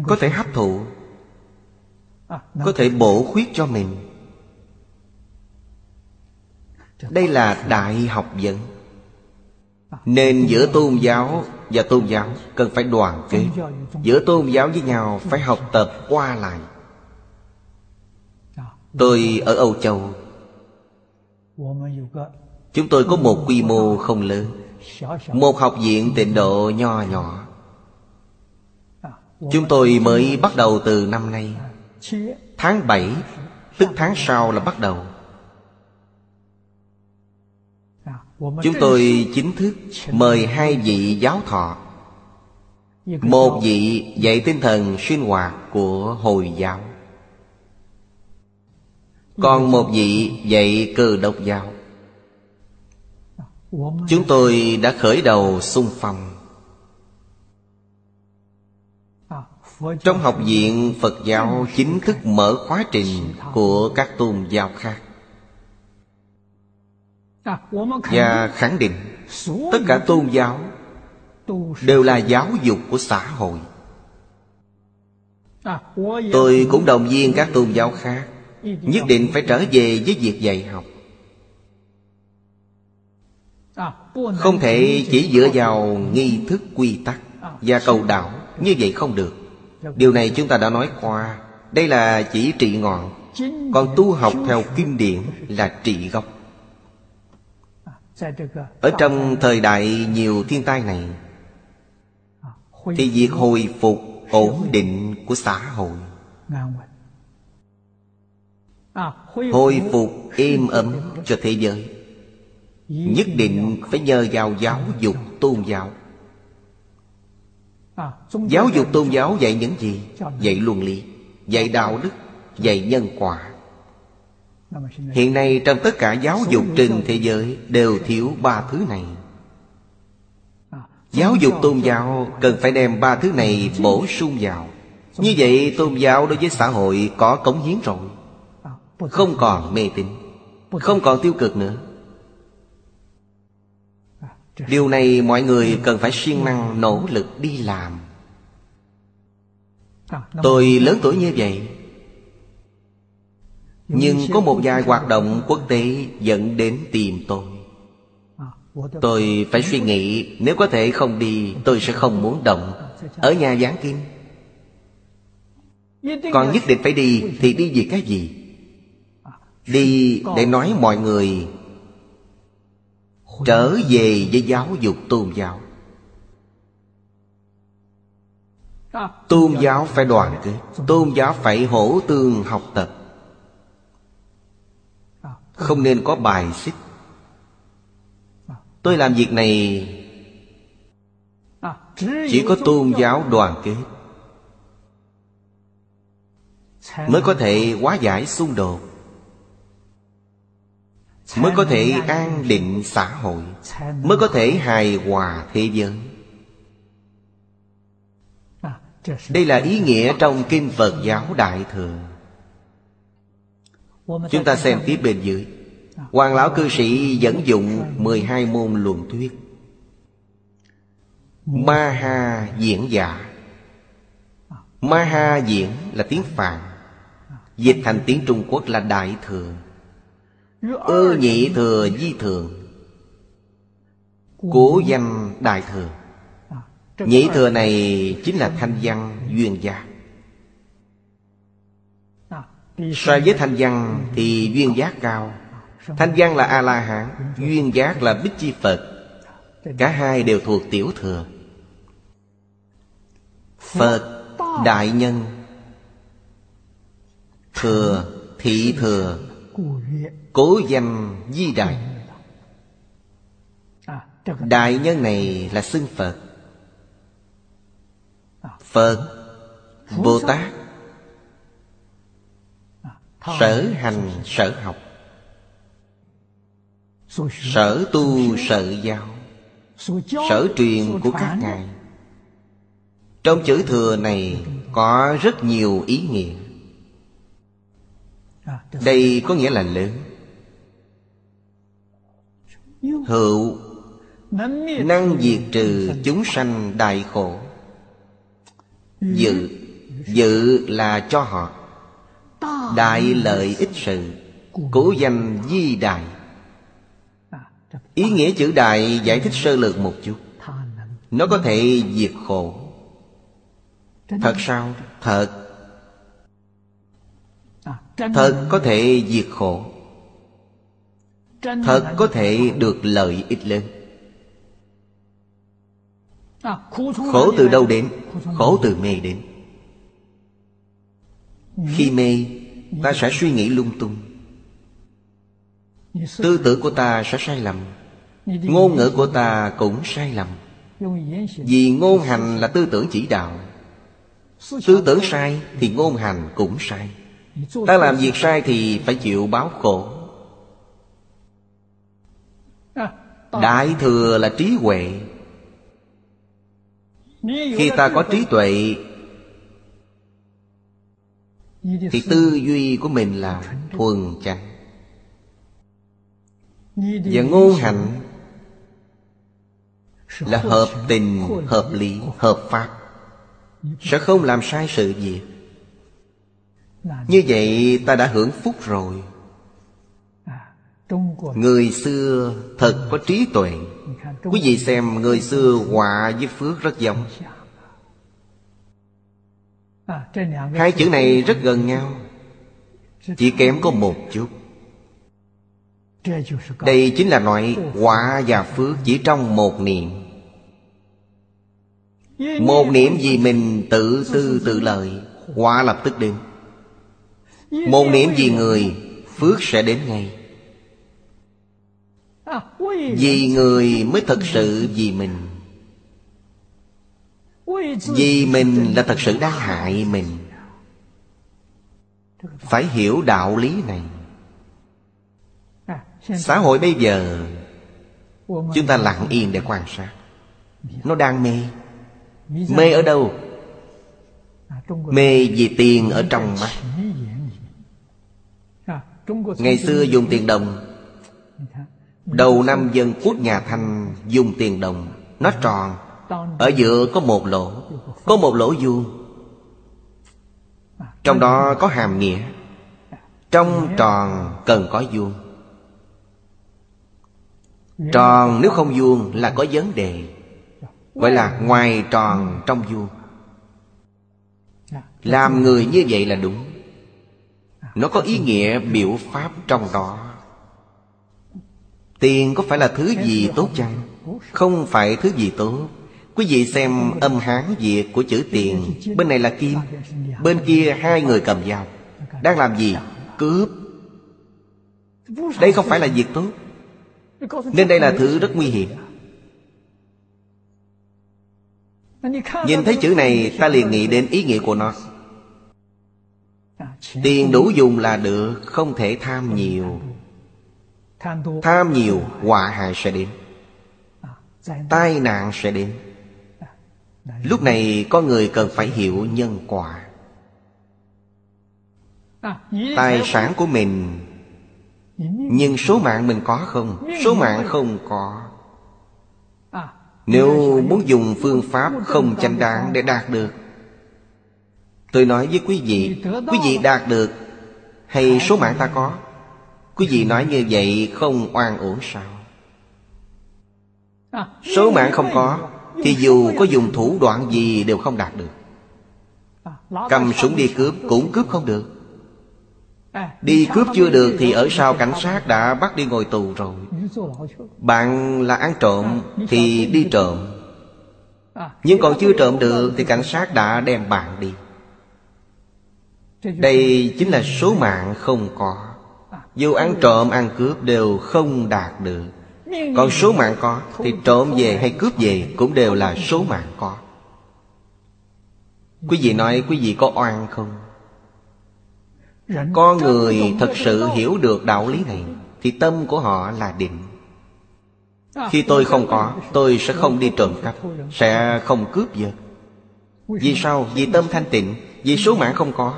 Có thể hấp thụ. Có thể bổ khuyết cho mình. Đây là đại học dẫn Nên giữa tôn giáo và tôn giáo Cần phải đoàn kết. Giữa tôn giáo với nhau Phải học tập qua lại. Tôi ở Âu Châu Chúng tôi có một quy mô không lớn. Một học viện tịnh độ nho nhỏ. Chúng tôi mới bắt đầu từ năm nay. Tháng 7 Tức tháng sau là bắt đầu. Chúng tôi chính thức mời hai vị giáo thọ. Một vị dạy tinh thần sinh hoạt của Hồi giáo. Còn một vị dạy cơ độc giáo. Chúng tôi đã khởi đầu xung phong. Trong học viện Phật giáo chính thức mở khóa trình của các tôn giáo khác. Và khẳng định Tất cả tôn giáo Đều là giáo dục của xã hội. Tôi cũng đồng viên các tôn giáo khác. Nhất định phải trở về với việc dạy học. Không thể chỉ dựa vào nghi thức quy tắc Và cầu đạo Như vậy không được. Điều này chúng ta đã nói qua. Đây là chỉ trị ngọn. Còn tu học theo kinh điển là trị gốc. Ở trong thời đại nhiều thiên tai này, Thì việc hồi phục ổn định của xã hội Hồi phục êm ấm cho thế giới. Nhất định phải nhờ vào giáo dục tôn giáo. Giáo dục tôn giáo dạy những gì? Dạy luân lý, Dạy đạo đức, Dạy nhân quả. Hiện nay trong tất cả giáo dục trên thế giới Đều thiếu ba thứ này. Giáo dục tôn giáo cần phải đem ba thứ này bổ sung vào. Như vậy tôn giáo đối với xã hội có cống hiến rồi. Không còn mê tín, Không còn tiêu cực nữa. Điều này mọi người cần phải siêng năng, nỗ lực đi làm. Tôi lớn tuổi như vậy, Nhưng có một vài hoạt động quốc tế dẫn đến tìm tôi. Tôi phải suy nghĩ, Nếu có thể không đi, Tôi sẽ không muốn động. Ở nhà giảng kim. Còn nhất định phải đi, Thì đi vì cái gì? Đi để nói mọi người Trở về với giáo dục tôn giáo. Tôn giáo phải đoàn kết, Tôn giáo phải hỗ tương học tập. Không nên có bài xích. Tôi làm việc này Chỉ có tôn giáo đoàn kết Mới có thể hóa giải xung đột. Mới có thể an định xã hội, Mới có thể hài hòa thế giới. Đây là ý nghĩa trong Kinh Phật giáo Đại Thừa. Chúng ta xem tiếp bên dưới. Hoàng lão cư sĩ dẫn dụng 12 môn luận thuyết. Ma ha diễn giả. Ma ha diễn là tiếng Phạn, Dịch thành tiếng Trung Quốc là Đại Thừa ư nhị thừa, di thường. Cố danh đại thừa. Nhị thừa này chính là thanh văn duyên gia. So với thanh văn thì duyên giác cao. Thanh văn là A-la-hán, Duyên giác là Bích Chi Phật. Cả hai đều thuộc tiểu thừa. Phật, Đại Nhân. Thừa, Thị Thừa Cố danh Di Đại Đại nhân này là xưng Phật. Phật Bồ Tát. Sở hành, sở học. Sở tu, sở giáo. Sở truyền của các ngài. Trong chữ thừa này Có rất nhiều ý nghĩa. À, Đây có nghĩa là lớn. Hữu Năng diệt trừ chúng sanh đại khổ. Dự Dự là cho họ Đại lợi ích sự Cố danh di đại Ý nghĩa chữ đại giải thích sơ lược một chút. Nó có thể diệt khổ. Thật sao? Thật. Thật có thể diệt khổ. Thật có thể được lợi ích lớn. Khổ từ đâu đến? Khổ từ mê đến. Khi mê Ta sẽ suy nghĩ lung tung. Tư tưởng của ta sẽ sai lầm. Ngôn ngữ của ta cũng sai lầm. Vì ngôn hành là tư tưởng chỉ đạo. Tư tưởng sai thì ngôn hành cũng sai Ta làm việc sai thì phải chịu báo khổ. Đại thừa là trí huệ. Khi ta có trí tuệ Thì tư duy của mình là thuần chánh. Và ngôn hành Là hợp tình, hợp lý, hợp pháp. Sẽ không làm sai sự việc Như vậy ta đã hưởng phúc rồi. Người xưa thật có trí tuệ. Quý vị xem người xưa họa với phước rất giống. Hai chữ này rất gần nhau. Chỉ kém có một chút. Đây chính là nói họa và phước chỉ trong một niệm. Một niệm gì mình tự tư tự lợi Họa lập tức đến một niệm gì người, Phước sẽ đến ngay. Vì người mới thật sự vì mình. Vì mình là thật sự đã hại mình. Phải hiểu đạo lý này. Xã hội bây giờ, Chúng ta lặng yên để quan sát. Nó đang mê. Mê ở đâu? Mê vì tiền ở trong mắt. Ngày xưa dùng tiền đồng. Đầu năm dân quốc nhà Thanh dùng tiền đồng. Nó tròn. Ở giữa có một lỗ. Có một lỗ vuông. Trong đó có hàm nghĩa. Trong tròn cần có vuông. Tròn nếu không vuông là có vấn đề. Gọi là ngoài tròn trong vuông. Làm người như vậy là đúng. Nó có ý nghĩa biểu pháp trong đó. Tiền có phải là thứ gì tốt chăng? Không phải thứ gì tốt. Quý vị xem âm hán việt của chữ tiền. Bên này là kim, Bên kia hai người cầm dao. Đang làm gì? Cướp. Đây không phải là việc tốt, Nên đây là thứ rất nguy hiểm. Nhìn thấy chữ này, ta liền nghĩ đến ý nghĩa của nó. Tiền đủ dùng là được, Không thể tham nhiều. Tham nhiều, họa hại sẽ đến. Tai nạn sẽ đến. Lúc này có người cần phải hiểu nhân quả. Tài sản của mình. Nhưng số mạng mình có không? Số mạng không có. Nếu muốn dùng phương pháp không chánh đáng để đạt được Tôi nói với quý vị Quý vị đạt được Hay số mạng ta có? Quý vị nói như vậy không oan uổng sao? Số mạng không có, Thì dù có dùng thủ đoạn gì đều không đạt được. Cầm súng đi cướp cũng cướp không được. Đi cướp chưa được thì ở sau cảnh sát đã bắt đi ngồi tù rồi. Bạn là ăn trộm thì đi trộm. Nhưng còn chưa trộm được thì cảnh sát đã đem bạn đi. Đây chính là số mạng không có. Dù ăn trộm, ăn cướp đều không đạt được. Còn số mạng có Thì trộm về hay cướp về Cũng đều là số mạng có. Quý vị nói quý vị có oan không? Có người thật sự hiểu được đạo lý này Thì tâm của họ là định. Khi tôi không có, Tôi sẽ không đi trộm cắp, Sẽ không cướp giật. Vì sao? Vì tâm thanh tịnh, Vì số mạng không có.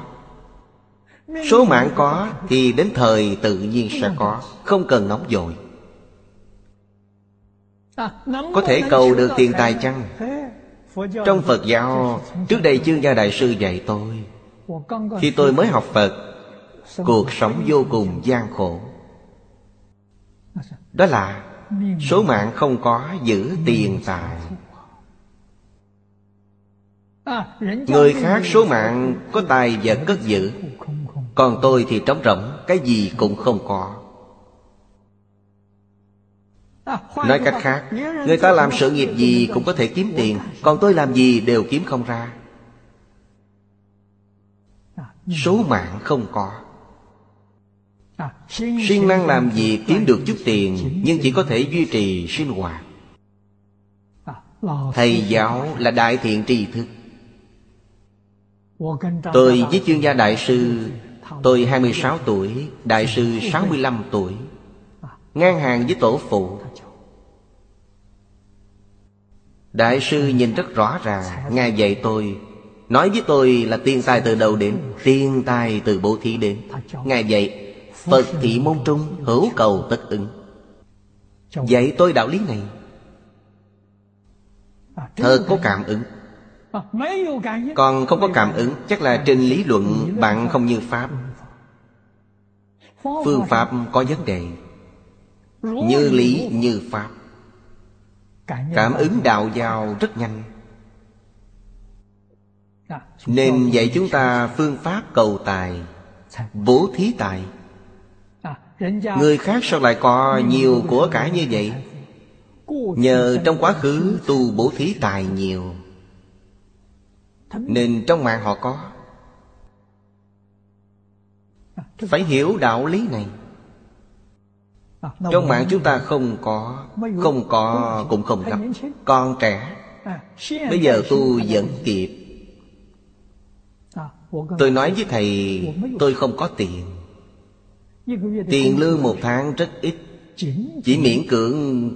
Số mạng có thì đến thời tự nhiên sẽ có, Không cần nóng dội. Có thể cầu được tiền tài chăng? Trong Phật giáo, Trước đây chương gia đại sư dạy tôi, Khi tôi mới học Phật, Cuộc sống vô cùng gian khổ. Đó là Số mạng không có giữ tiền tài. Người khác số mạng có tài vật cất giữ còn tôi thì trống rỗng, Cái gì cũng không có. Nói cách khác, Người ta làm sự nghiệp gì cũng có thể kiếm tiền, Còn tôi làm gì đều kiếm không ra. Số mạng không có. Siêng năng làm việc kiếm được chút tiền, Nhưng chỉ có thể duy trì sinh hoạt. Thầy giáo là đại thiện tri thức. Tôi với chuyên gia đại sư Tôi 26 tuổi, Đại sư 65 tuổi. Ngang hàng với tổ phụ. Đại sư nhìn rất rõ ràng, Ngài dạy tôi. Nói với tôi là tiên tài từ đầu đến, Tiên tài từ bố thí đến. Ngài dạy, Phật thị môn trung, hữu cầu tất ứng. Dạy tôi đạo lý này. Thật có cảm ứng. Còn không có cảm ứng, Chắc là trên lý luận bạn không như Pháp. Phương Pháp có vấn đề. Như lý, như Pháp. Cảm ứng đạo giao rất nhanh. Nên dạy chúng ta phương pháp cầu tài, Bố thí tài. Người khác sao lại có nhiều của cải như vậy? Nhờ trong quá khứ tu bố thí tài nhiều. Nên trong mạng họ có. Phải hiểu đạo lý này. Trong mạng chúng ta không có Không có cũng không gấp Con trẻ. Bây giờ tu vẫn kịp. Tôi nói với thầy Tôi không có tiền. Tiền lương một tháng rất ít. Chỉ miễn cưỡng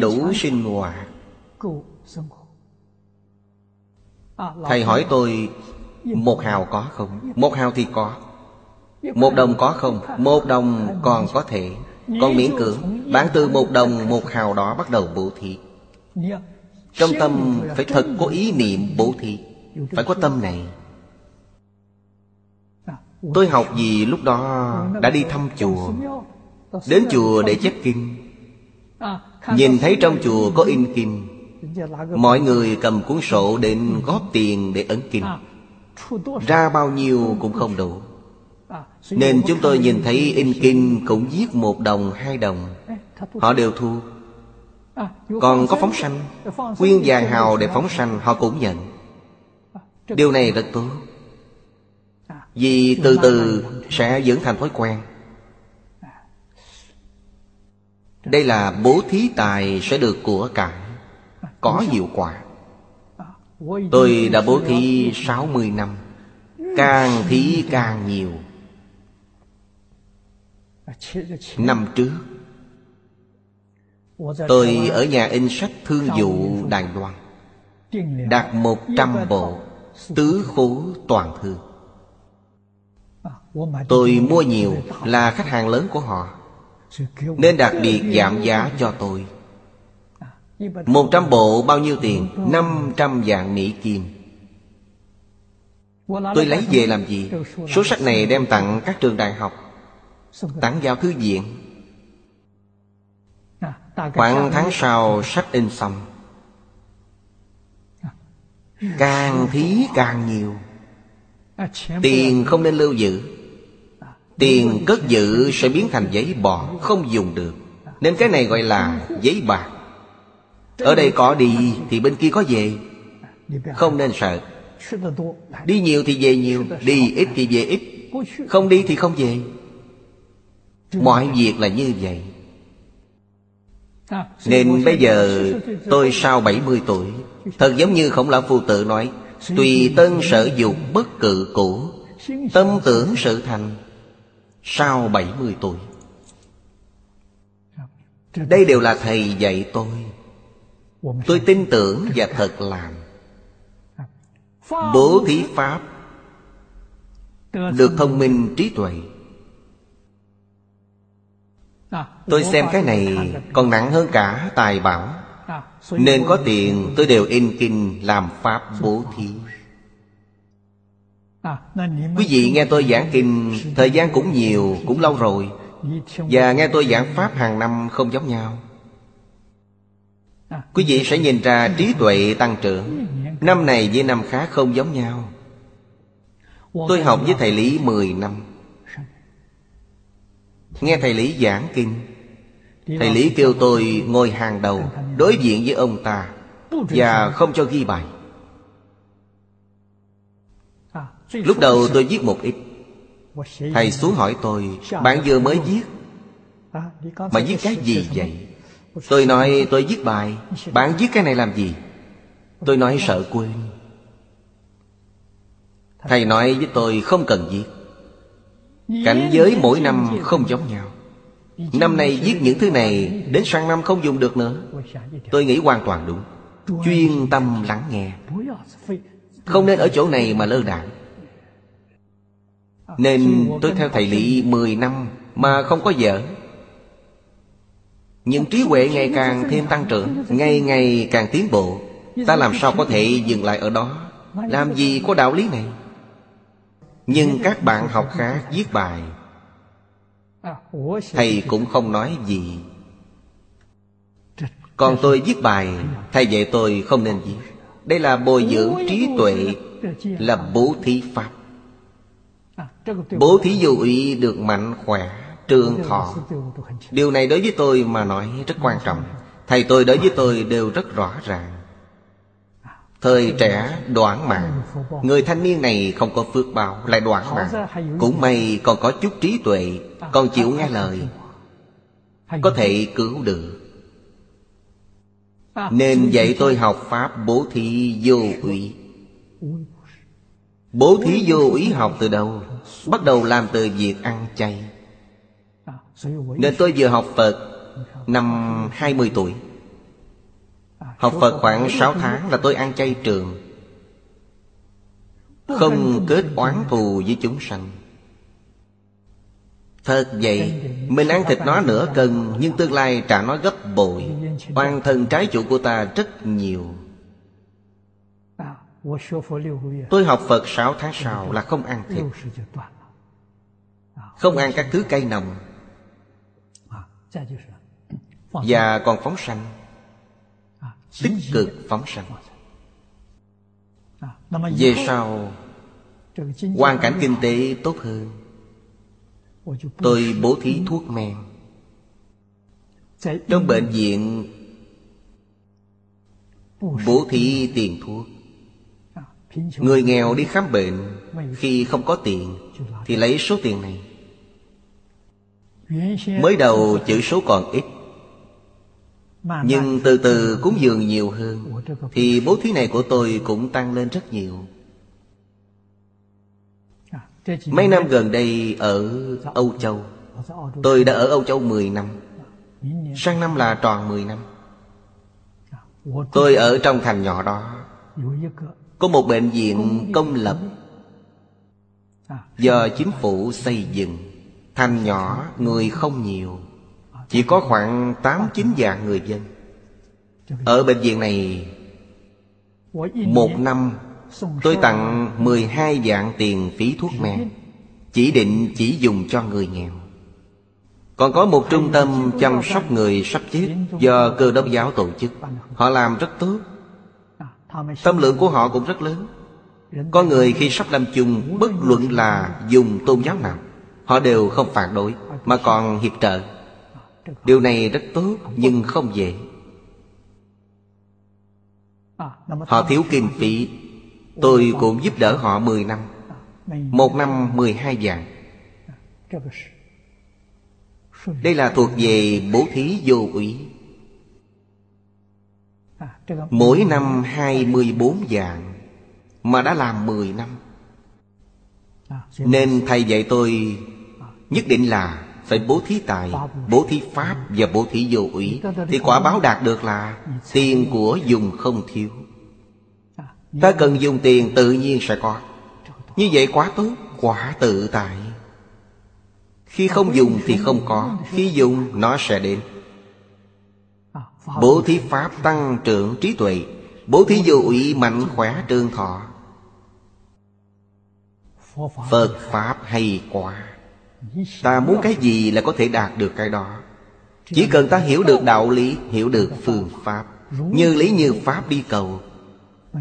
đủ sinh hoạt Thầy hỏi tôi Một hào có không? Một hào thì có. Một đồng có không? Một đồng còn có thể. Còn miễn cưỡng. Bán từ một đồng một hào đó bắt đầu bố thí. Trong tâm phải thật có ý niệm bố thí. Phải có tâm này. Tôi học gì lúc đó đã đi thăm chùa. Đến chùa để chép kinh. Nhìn thấy trong chùa có in kinh Mọi người cầm cuốn sổ đến góp tiền để ấn kinh. Ra bao nhiêu cũng không đủ. Nên chúng tôi nhìn thấy in kinh cũng viết một đồng, hai đồng. Họ đều thu Còn có phóng sanh. Quyên vàng hào để phóng sanh họ cũng nhận. Điều này rất tốt. Vì từ từ sẽ dưỡng thành thói quen. Đây là bố thí tài sẽ được của cải có hiệu quả. Tôi đã bố thí 60 năm, Càng thí càng nhiều. Năm trước, Tôi ở nhà in sách thương vụ Đài Loan Đạt 100 bộ Tứ khố toàn thư. Tôi mua nhiều là khách hàng lớn của họ, Nên đặc biệt giảm giá cho tôi. Một trăm bộ bao nhiêu tiền? Năm trăm vạn Mỹ Kim. Tôi lấy về làm gì? Số sách này đem tặng các trường đại học. Tặng vào thư viện. Khoảng tháng sau, sách in xong. Càng thí càng nhiều. Tiền không nên lưu giữ. Tiền cất giữ sẽ biến thành giấy bò Không dùng được. Nên cái này gọi là giấy bạc. Ở đây có đi thì bên kia có về. Không nên sợ. Đi nhiều thì về nhiều, Đi ít thì về ít. Không đi thì không về. Mọi việc là như vậy. Nên bây giờ tôi sau 70 tuổi, Thật giống như khổng lão phu tự nói, Tùy tân sở dục bất cự cũ, Tâm tưởng sự thành. Sau 70 tuổi. Đây đều là Thầy dạy tôi. Tôi tin tưởng và thật làm Bố thí Pháp Được thông minh trí tuệ. Tôi xem cái này còn nặng hơn cả tài bảo. Nên có tiền tôi đều in kinh làm Pháp bố thí. Quý vị nghe tôi giảng kinh Thời gian cũng nhiều, cũng lâu rồi. Và nghe tôi giảng Pháp hàng năm không giống nhau Quý vị sẽ nhìn ra trí tuệ tăng trưởng. Năm này với năm khác không giống nhau. Tôi học với thầy Lý 10 năm. Nghe thầy Lý giảng kinh, Thầy Lý kêu tôi ngồi hàng đầu Đối diện với ông ta Và không cho ghi bài. Lúc đầu tôi viết một ít. Thầy xuống hỏi tôi, Bạn vừa mới viết, Mà viết cái gì vậy? Tôi nói, tôi viết bài. Bạn viết cái này làm gì? Tôi nói, sợ quên. Thầy nói với tôi, không cần viết. Cảnh giới mỗi năm không giống nhau. Năm nay viết những thứ này, Đến sang năm không dùng được nữa. Tôi nghĩ hoàn toàn đúng. Chuyên tâm lắng nghe. Không nên ở chỗ này mà lơ đảng. Nên tôi theo thầy Lý 10 năm Mà không có vợ nhưng trí huệ ngày càng thêm tăng trưởng, Ngày ngày càng tiến bộ. Ta làm sao có thể dừng lại ở đó? Làm gì có đạo lý này? Nhưng các bạn học khác viết bài. Thầy cũng không nói gì. Còn tôi viết bài, Thầy dạy tôi không nên viết. Đây là bồi dưỡng trí tuệ, Là bố thí pháp. Bố thí vô ý được mạnh khỏe. Trường thọ. Điều này đối với tôi mà nói rất quan trọng. Thầy tôi đối với tôi đều rất rõ ràng. Thời trẻ đoạn mạng. Người thanh niên này không có phước báo, Lại đoạn mạng. Cũng may còn có chút trí tuệ, Còn chịu nghe lời, Có thể cứu được. Nên dạy tôi học Pháp bố thí vô ủy. Bố thí vô ý học từ đâu Bắt đầu làm từ việc ăn chay. Nên tôi vừa học Phật Năm 20 tuổi. Học Phật khoảng 6 tháng là tôi ăn chay trường. Không kết oán thù với chúng sanh. Thật vậy, Mình ăn thịt nó nửa cân, Nhưng tương lai trả nó gấp bội. Oan thân trái chủ của ta rất nhiều. Tôi học Phật 6 tháng sau là không ăn thịt. Không ăn các thứ cây nồng. Và còn phóng sanh tích cực phóng sanh về sau hoàn cảnh kinh tế tốt hơn。tôi bố thí thuốc men trong bệnh viện bố thí tiền thuốc。người nghèo đi khám bệnh khi không có tiền thì lấy số tiền này mới đầu chữ số còn ít. Nhưng từ từ cúng dường nhiều hơn, Thì bố thí này của tôi cũng tăng lên rất nhiều. Mấy năm gần đây ở Âu Châu, Tôi đã ở Âu Châu 10 năm. Sang năm là tròn 10 năm. Tôi ở trong thành nhỏ đó. Có một bệnh viện công lập Do chính phủ xây dựng. Thành nhỏ, người không nhiều. Chỉ có khoảng 8-9 vạn người dân. Ở bệnh viện này, Một năm, tôi tặng 12 vạn tiền phí thuốc men. Chỉ định chỉ dùng cho người nghèo. Còn có một trung tâm chăm sóc người sắp chết Do cơ đốc giáo tổ chức. Họ làm rất tốt. Tâm lượng của họ cũng rất lớn. Có người khi sắp làm chung, Bất luận là dùng tôn giáo nào Họ đều không phản đối, Mà còn hiệp trợ. Điều này rất tốt, nhưng không dễ. Họ thiếu kinh phí. Tôi cũng giúp đỡ họ 10 năm. Một năm 12 vàng Đây là thuộc về bố thí vô ủy. Mỗi năm 24 vàng Mà đã làm 10 năm. Nên thầy dạy tôi Nhất định là phải bố thí tài, Bố thí pháp và bố thí vô ủy Thì quả báo đạt được là Tiền của dùng không thiếu. Ta cần dùng tiền tự nhiên sẽ có. Như vậy quá tốt Quả tự tại. Khi không dùng thì không có, Khi dùng nó sẽ đến. Bố thí pháp tăng trưởng trí tuệ, Bố thí vô ủy mạnh khỏe trương thọ. Phật Pháp hay quá. Ta muốn cái gì là có thể đạt được cái đó. Chỉ cần ta hiểu được đạo lý, Hiểu được phương pháp, Như lý như pháp đi cầu,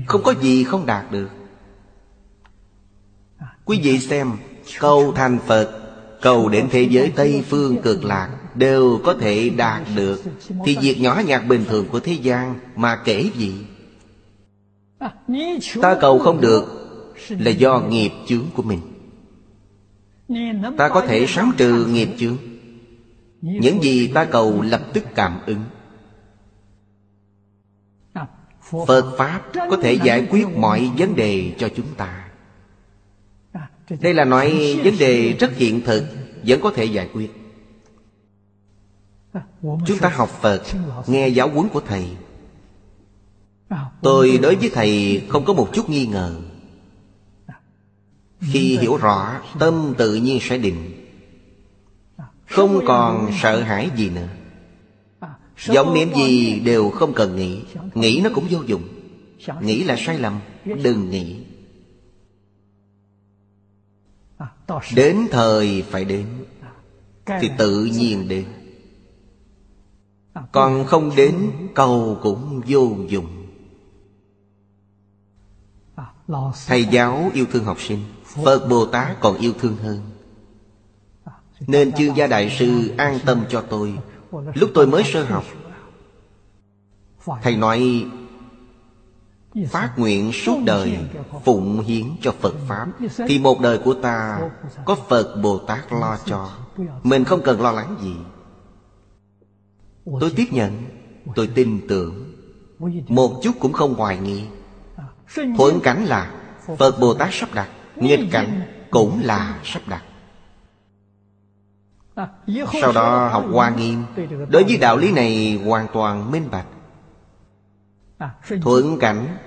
Không có gì không đạt được. Quý vị xem, Cầu thành Phật, Cầu đến thế giới Tây Phương cực lạc Đều có thể đạt được. Thì việc nhỏ nhặt bình thường của thế gian Mà kể gì? Ta cầu không được Là do nghiệp chướng của mình. Ta có thể sáng trừ nghiệp chướng. Những gì ta cầu lập tức cảm ứng. Phật Pháp có thể giải quyết mọi vấn đề cho chúng ta. Đây là nói vấn đề rất hiện thực, Vẫn có thể giải quyết. Chúng ta học Phật, Nghe giáo huấn của Thầy. Tôi đối với Thầy không có một chút nghi ngờ. Khi hiểu rõ Tâm tự nhiên sẽ định. Không còn sợ hãi gì nữa. Vọng niệm gì đều không cần nghĩ. Nghĩ nó cũng vô dụng. Nghĩ là sai lầm. Đừng nghĩ. Đến thời phải đến Thì tự nhiên đến. Còn không đến cầu cũng vô dụng. Thầy giáo yêu thương học sinh Phật Bồ Tát còn yêu thương hơn. Nên chương gia đại sư an tâm cho tôi. Lúc tôi mới sơ học, Thầy nói, Phát nguyện suốt đời Phụng hiến cho Phật Pháp, Thì một đời của ta Có Phật Bồ Tát lo cho. Mình không cần lo lắng gì. Tôi tiếp nhận, Tôi tin tưởng. Một chút cũng không hoài nghi. Thuận cảnh là Phật Bồ Tát sắp đặt. Nghịch cảnh cũng là sắp đặt. Sau đó học Hoa Nghiêm. Đối với đạo lý này hoàn toàn minh bạch. Thuận cảnh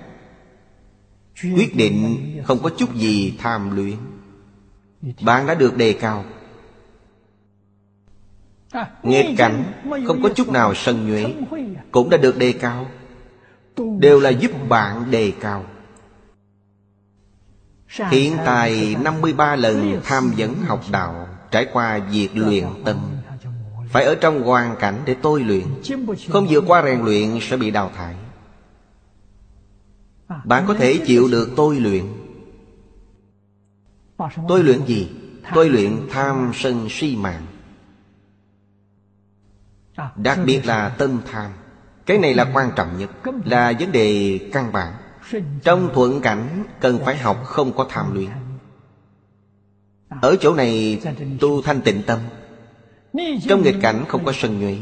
Quyết định không có chút gì tham luyện Bạn đã được đề cao. Nghịch cảnh không có chút nào sân nhuệ, Cũng đã được đề cao. Đều là giúp bạn đề cao. Hiện tại 53 lần tham vấn học đạo, Trải qua việc luyện tâm. Phải ở trong hoàn cảnh để tôi luyện. Không vượt qua rèn luyện sẽ bị đào thải. Bạn có thể chịu được tôi luyện. Tôi luyện gì? Tôi luyện tham sân si mạng. Đặc biệt là tâm tham. Cái này là quan trọng nhất, Là vấn đề căn bản. Trong thuận cảnh cần phải học không có tham luyện. Ở chỗ này tu thanh tịnh tâm. Trong nghịch cảnh không có sân nhuệ.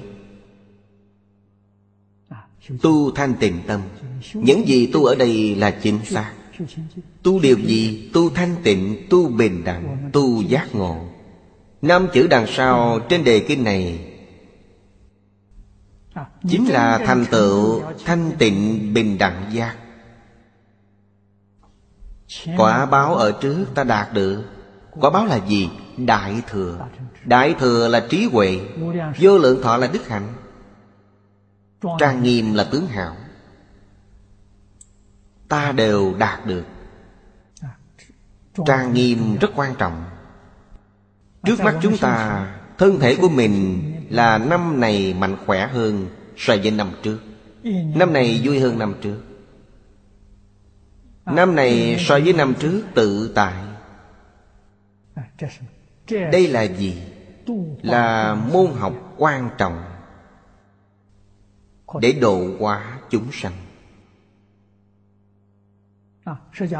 Tu thanh tịnh tâm. Những gì tu ở đây là chính xác. Tu điều gì? Tu thanh tịnh, tu bình đẳng, tu giác ngộ. Năm chữ đằng sau trên đề kinh này Chính là thành tựu thanh tịnh bình đẳng giác. Quả báo ở trước ta đạt được. Quả báo là gì? Đại thừa. Đại thừa là trí huệ. Vô lượng thọ là đức hạnh. Trang nghiêm là tướng hảo Ta đều đạt được. Trang nghiêm rất quan trọng. Trước mắt chúng ta, Thân thể của mình là năm này mạnh khỏe hơn So với năm trước. Năm này vui hơn năm trước. Năm này so với năm trước tự tại. Đây là gì? Là môn học quan trọng để độ hóa chúng sanh.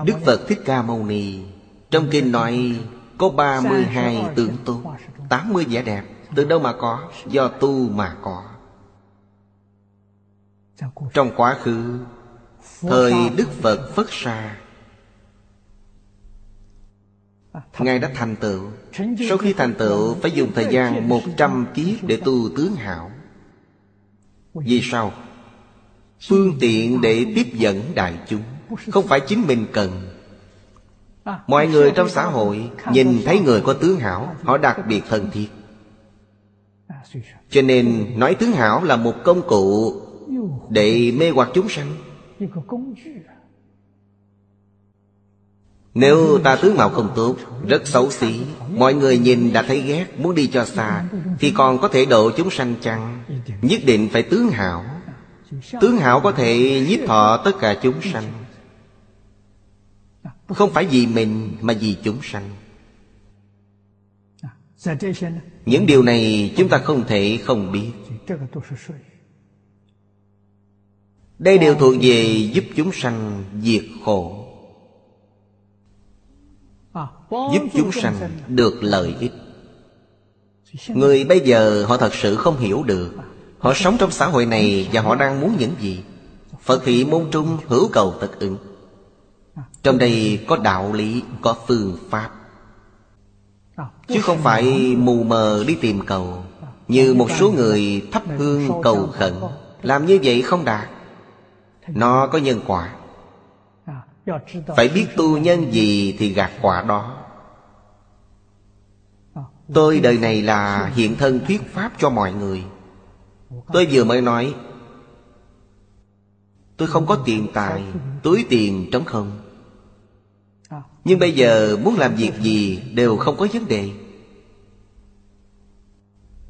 Đức phật thích ca mâu ni, trong kinh nói có 32 tướng tốt 80 vẻ đẹp, Từ đâu mà có? Do tu mà có. Trong quá khứ Thời Đức Phật Phất Sa. Ngài đã thành tựu. Sau khi thành tựu Phải dùng thời gian một trăm kiếp Để tu tướng hảo. Vì sao? Phương tiện để tiếp dẫn đại chúng. Không phải chính mình cần. Mọi người trong xã hội Nhìn thấy người có tướng hảo Họ đặc biệt thân thiết. Cho nên nói tướng hảo là một công cụ Để mê hoặc chúng sanh nếu ta tướng mạo không tốt, Rất xấu xí, Mọi người nhìn đã thấy ghét, Muốn đi cho xa, Thì còn có thể độ chúng sanh chăng? Nhất định phải tướng hảo. Tướng hảo có thể nhiếp thọ tất cả chúng sanh. Không phải vì mình, Mà vì chúng sanh. Những điều này chúng ta không thể không biết. Đây đều thuộc về giúp chúng sanh diệt khổ. Giúp chúng sanh được lợi ích. Người bây giờ họ thật sự không hiểu được. Họ sống trong xã hội này Và họ đang muốn những gì? Phật thị môn trung hữu cầu tất ứng. Trong đây có đạo lý, Có phương pháp. Chứ không phải mù mờ đi tìm cầu. Như một số người thắp hương cầu khẩn. Làm như vậy không đạt. Nó có nhân quả. Phải biết tu nhân gì thì gạt quả đó. Tôi đời này là hiện thân thuyết pháp cho mọi người. Tôi vừa mới nói Tôi không có tiền tài Túi tiền trống không. Nhưng bây giờ muốn làm việc gì Đều không có vấn đề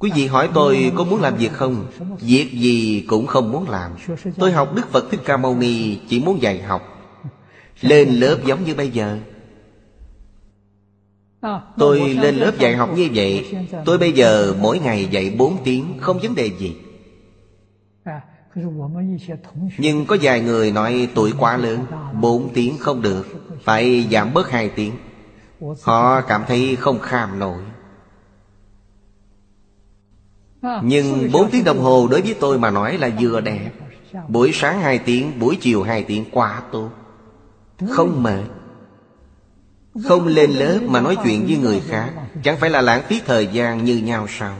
Quý vị hỏi tôi có muốn làm việc không? Việc gì cũng không muốn làm. Tôi học Đức Phật Thích Ca Mâu Ni, Chỉ muốn dạy học. Lên lớp giống như bây giờ. Tôi lên lớp dạy học như vậy. Tôi bây giờ mỗi ngày dạy 4 tiếng, Không vấn đề gì. Nhưng có vài người nói tuổi quá lớn 4 tiếng không được, Phải giảm bớt 2 tiếng. Họ cảm thấy không kham nổi. Nhưng 4 tiếng đồng hồ đối với tôi mà nói là vừa đẹp. Buổi sáng 2 tiếng, buổi chiều 2 tiếng quá tốt. Không mệt. Không lên lớp mà nói chuyện với người khác Chẳng phải là lãng phí thời gian như nhau sao?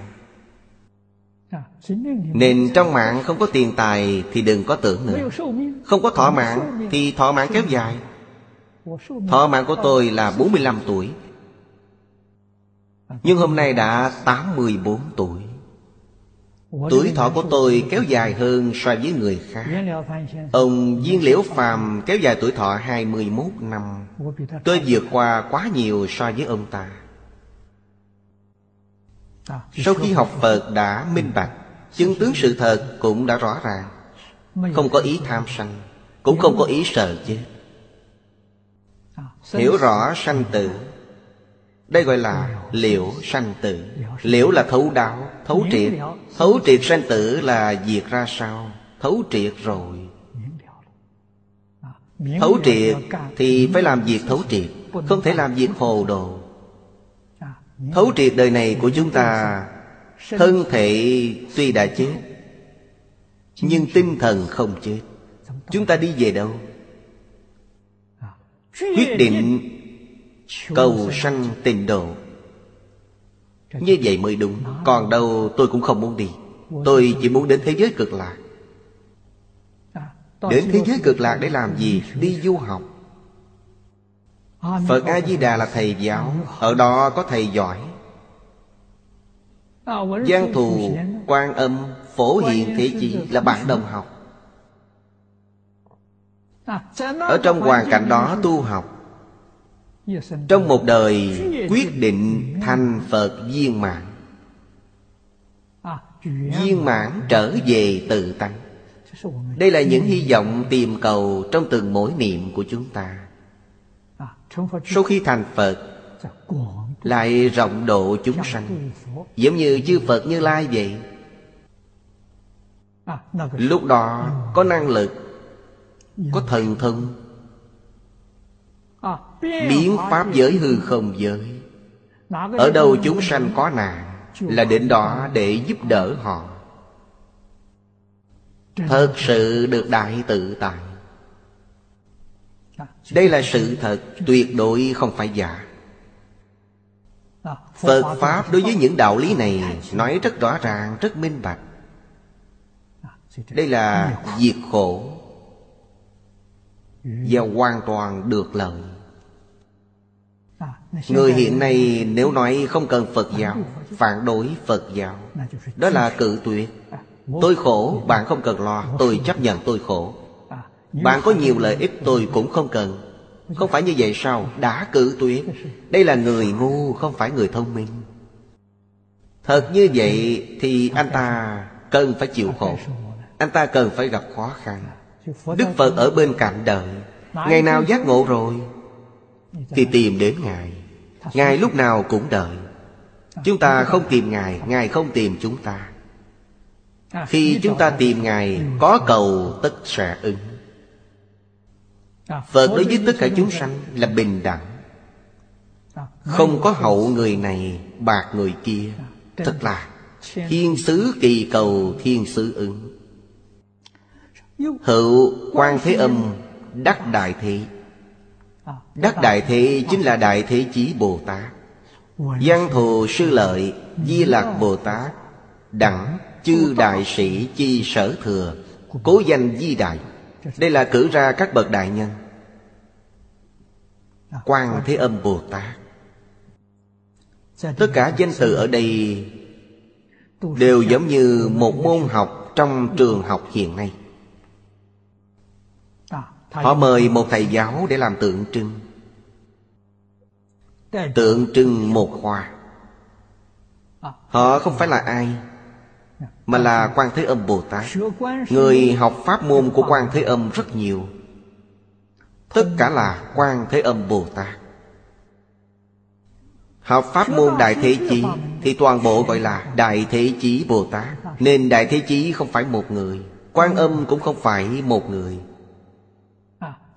Nên trong mạng không có tiền tài Thì đừng có tưởng nữa. Không có thọ mạng Thì thọ mạng kéo dài. Thọ mạng của tôi là 45 tuổi. Nhưng hôm nay đã 84 tuổi Tuổi thọ của tôi kéo dài hơn so với người khác. Ông Viên Liễu Phàm kéo dài tuổi thọ 21 năm. Tôi vượt qua quá nhiều so với ông ta. Sau khi học Phật đã minh bạch Chứng tướng sự thật cũng đã rõ ràng. Không có ý tham sanh Cũng không có ý sợ chết. Hiểu rõ sanh tử đây gọi là liễu sanh tử. Liễu là thấu đạo, thấu triệt. Thấu triệt sanh tử là diệt ra sao Thấu triệt rồi. Thấu triệt thì phải làm việc thấu triệt Không thể làm việc hồ đồ. Thấu triệt đời này của chúng ta Thân thể tuy đã chết Nhưng tinh thần không chết. Chúng ta đi về đâu? Quyết định Cầu sanh tình độ Như vậy mới đúng. Còn đâu tôi cũng không muốn đi. Tôi chỉ muốn đến thế giới cực lạc. Đến thế giới cực lạc để làm gì? Đi du học. Phật A-di-đà là thầy giáo. Ở đó có thầy giỏi. Giang thù, quan âm, phổ hiện thế chỉ là bạn đồng học. Ở trong hoàn cảnh đó tu học trong một đời quyết định thành phật viên mãn viên mãn trở về tự tánh. Đây là những hy vọng tìm cầu trong từng mỗi niệm của chúng ta. Sau khi thành phật, lại rộng độ chúng sanh, giống như chư phật như lai vậy. Lúc đó có năng lực, có thần thông Biến pháp giới hư không giới. Ở đâu chúng sanh có nạn Là đến đó để giúp đỡ họ. Thật sự được đại tự tại. Đây là sự thật tuyệt đối không phải giả. Phật Pháp đối với những đạo lý này Nói rất rõ ràng, rất minh bạch. Đây là diệt khổ Và hoàn toàn được lợi. Người hiện nay nếu nói không cần Phật giáo Phản đối Phật giáo Đó là cự tuyệt. Tôi khổ, bạn không cần lo Tôi chấp nhận tôi khổ. Bạn có nhiều lợi ích tôi cũng không cần. Không phải như vậy sao? Đã cự tuyệt. Đây là người ngu không phải người thông minh. Thật như vậy thì anh ta cần phải chịu khổ. Anh ta cần phải gặp khó khăn. Đức Phật ở bên cạnh đợi. Ngày nào giác ngộ rồi Thì tìm đến Ngài. Ngài lúc nào cũng đợi. Chúng ta không tìm Ngài Ngài không tìm chúng ta. Khi chúng ta tìm Ngài Có cầu tất sẽ ứng. Phật đối với tất cả chúng sanh là bình đẳng. Không có hậu người này bạc người kia. Thật là Thiên sứ kỳ cầu thiên sứ ứng. Hữu quan thế âm đắc đại thế Đắc đại thế chính là đại thế chí Bồ Tát. Văn thù sư lợi Di lạc Bồ Tát, Đẳng chư đại sĩ chi sở thừa, Cố danh di đại. Đây là cử ra các bậc đại nhân. Quan Thế Âm Bồ Tát. Tất cả danh từ ở đây Đều giống như một môn học trong trường học hiện nay. Họ mời một thầy giáo để làm tượng trưng. Tượng trưng một khoa. Họ không phải là ai, Mà là quan Thế Âm Bồ Tát. Người học pháp môn của quan Thế Âm rất nhiều. Tất cả là quan Thế Âm Bồ Tát. Học pháp môn Đại Thế Chí Thì toàn bộ gọi là Đại Thế Chí Bồ Tát. Nên Đại Thế Chí không phải một người Quan âm cũng không phải một người.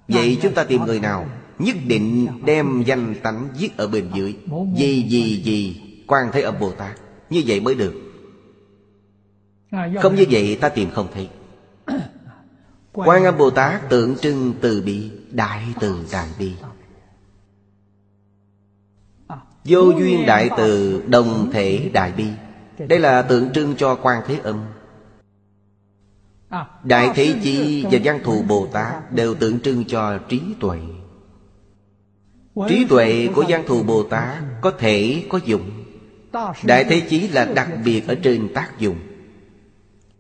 Vậy chúng ta tìm người nào Nhất định đem danh tánh viết ở bên dưới? Gì gì gì? Quan Thế Âm Bồ Tát Như vậy mới được. Không như vậy ta tìm không thấy. Quan Âm Bồ Tát tượng trưng từ bi, Đại từ đại bi. Vô duyên đại từ đồng thể đại bi. Đây là tượng trưng cho quan thế âm. Đại thế chi và văn thù Bồ Tát Đều tượng trưng cho trí tuệ. Trí tuệ của văn thù Bồ Tát Có thể có dụng. Đại thế chí là đặc biệt ở trên tác dụng.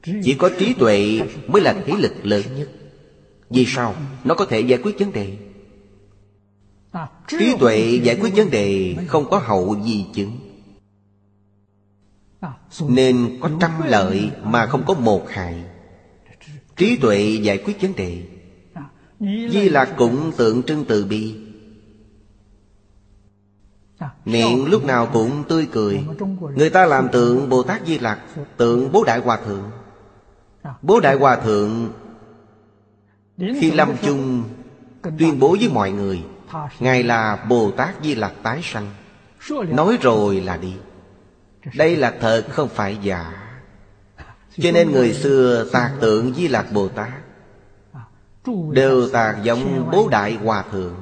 Chỉ có trí tuệ mới là thế lực lớn nhất. Vì sao? Nó có thể giải quyết vấn đề. Trí tuệ giải quyết vấn đề không có hậu di chứng. Nên có trăm lợi mà không có một hại Trí tuệ giải quyết vấn đề. Di Lạc cũng tượng trưng từ bi. Miệng lúc nào cũng tươi cười. Người ta làm tượng Bồ Tát Di Lạc Tượng Bố Đại Hòa Thượng. Bố Đại Hòa Thượng Khi lâm chung Tuyên bố với mọi người, Ngài là Bồ Tát Di Lặc tái sanh. Nói rồi là đi. Đây là thật không phải giả. Cho nên người xưa tạc tượng Di lạc Bồ Tát Đều tạc giống Bố Đại Hòa Thượng.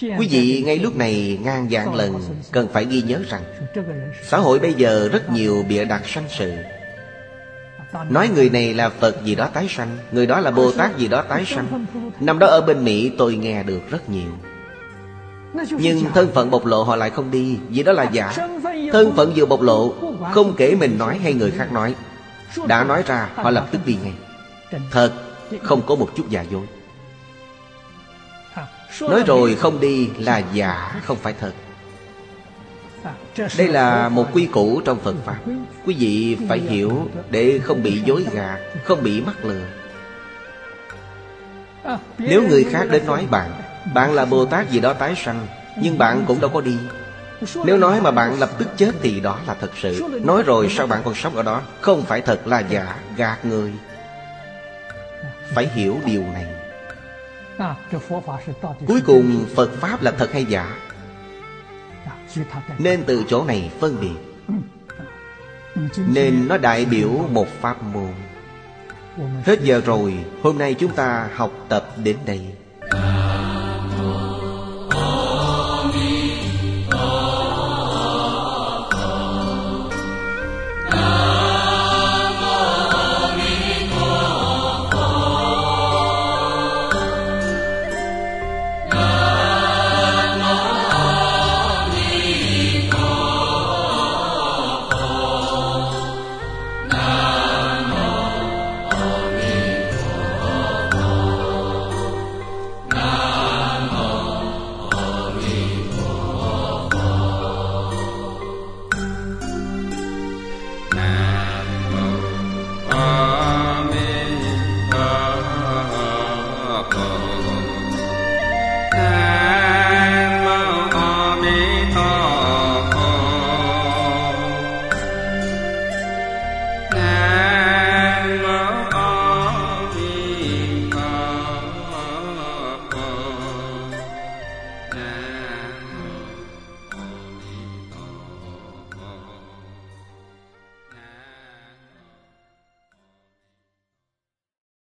Quý vị ngay lúc này ngang dạng lần, Cần phải ghi nhớ rằng, Xã hội bây giờ rất nhiều bịa đặt sanh sự. Nói người này là Phật gì đó tái sanh, Người đó là Bồ Tát gì đó tái sanh. Năm đó ở bên Mỹ tôi nghe được rất nhiều. Nhưng thân phận bộc lộ họ lại không đi, Vì đó là giả. Thân phận vừa bộc lộ, Không kể mình nói hay người khác nói. Đã nói ra, họ lập tức đi ngay. Thật, không có một chút giả dối. Nói rồi không đi là giả, không phải thật. Đây là một quy củ trong Phật Pháp. Quý vị phải hiểu để không bị dối gạt Không bị mắc lừa. Nếu người khác đến nói bạn Bạn là Bồ Tát gì đó tái sanh, Nhưng bạn cũng đâu có đi. Nếu nói mà bạn lập tức chết thì đó là thật sự. Nói rồi sao bạn còn sống ở đó? Không phải thật là giả, gạt người. Phải hiểu điều này. Cuối cùng Phật Pháp là thật hay giả? Nên từ chỗ này phân biệt. Nên nó đại biểu một pháp môn. Hết giờ rồi, Hôm nay chúng ta học tập đến đây.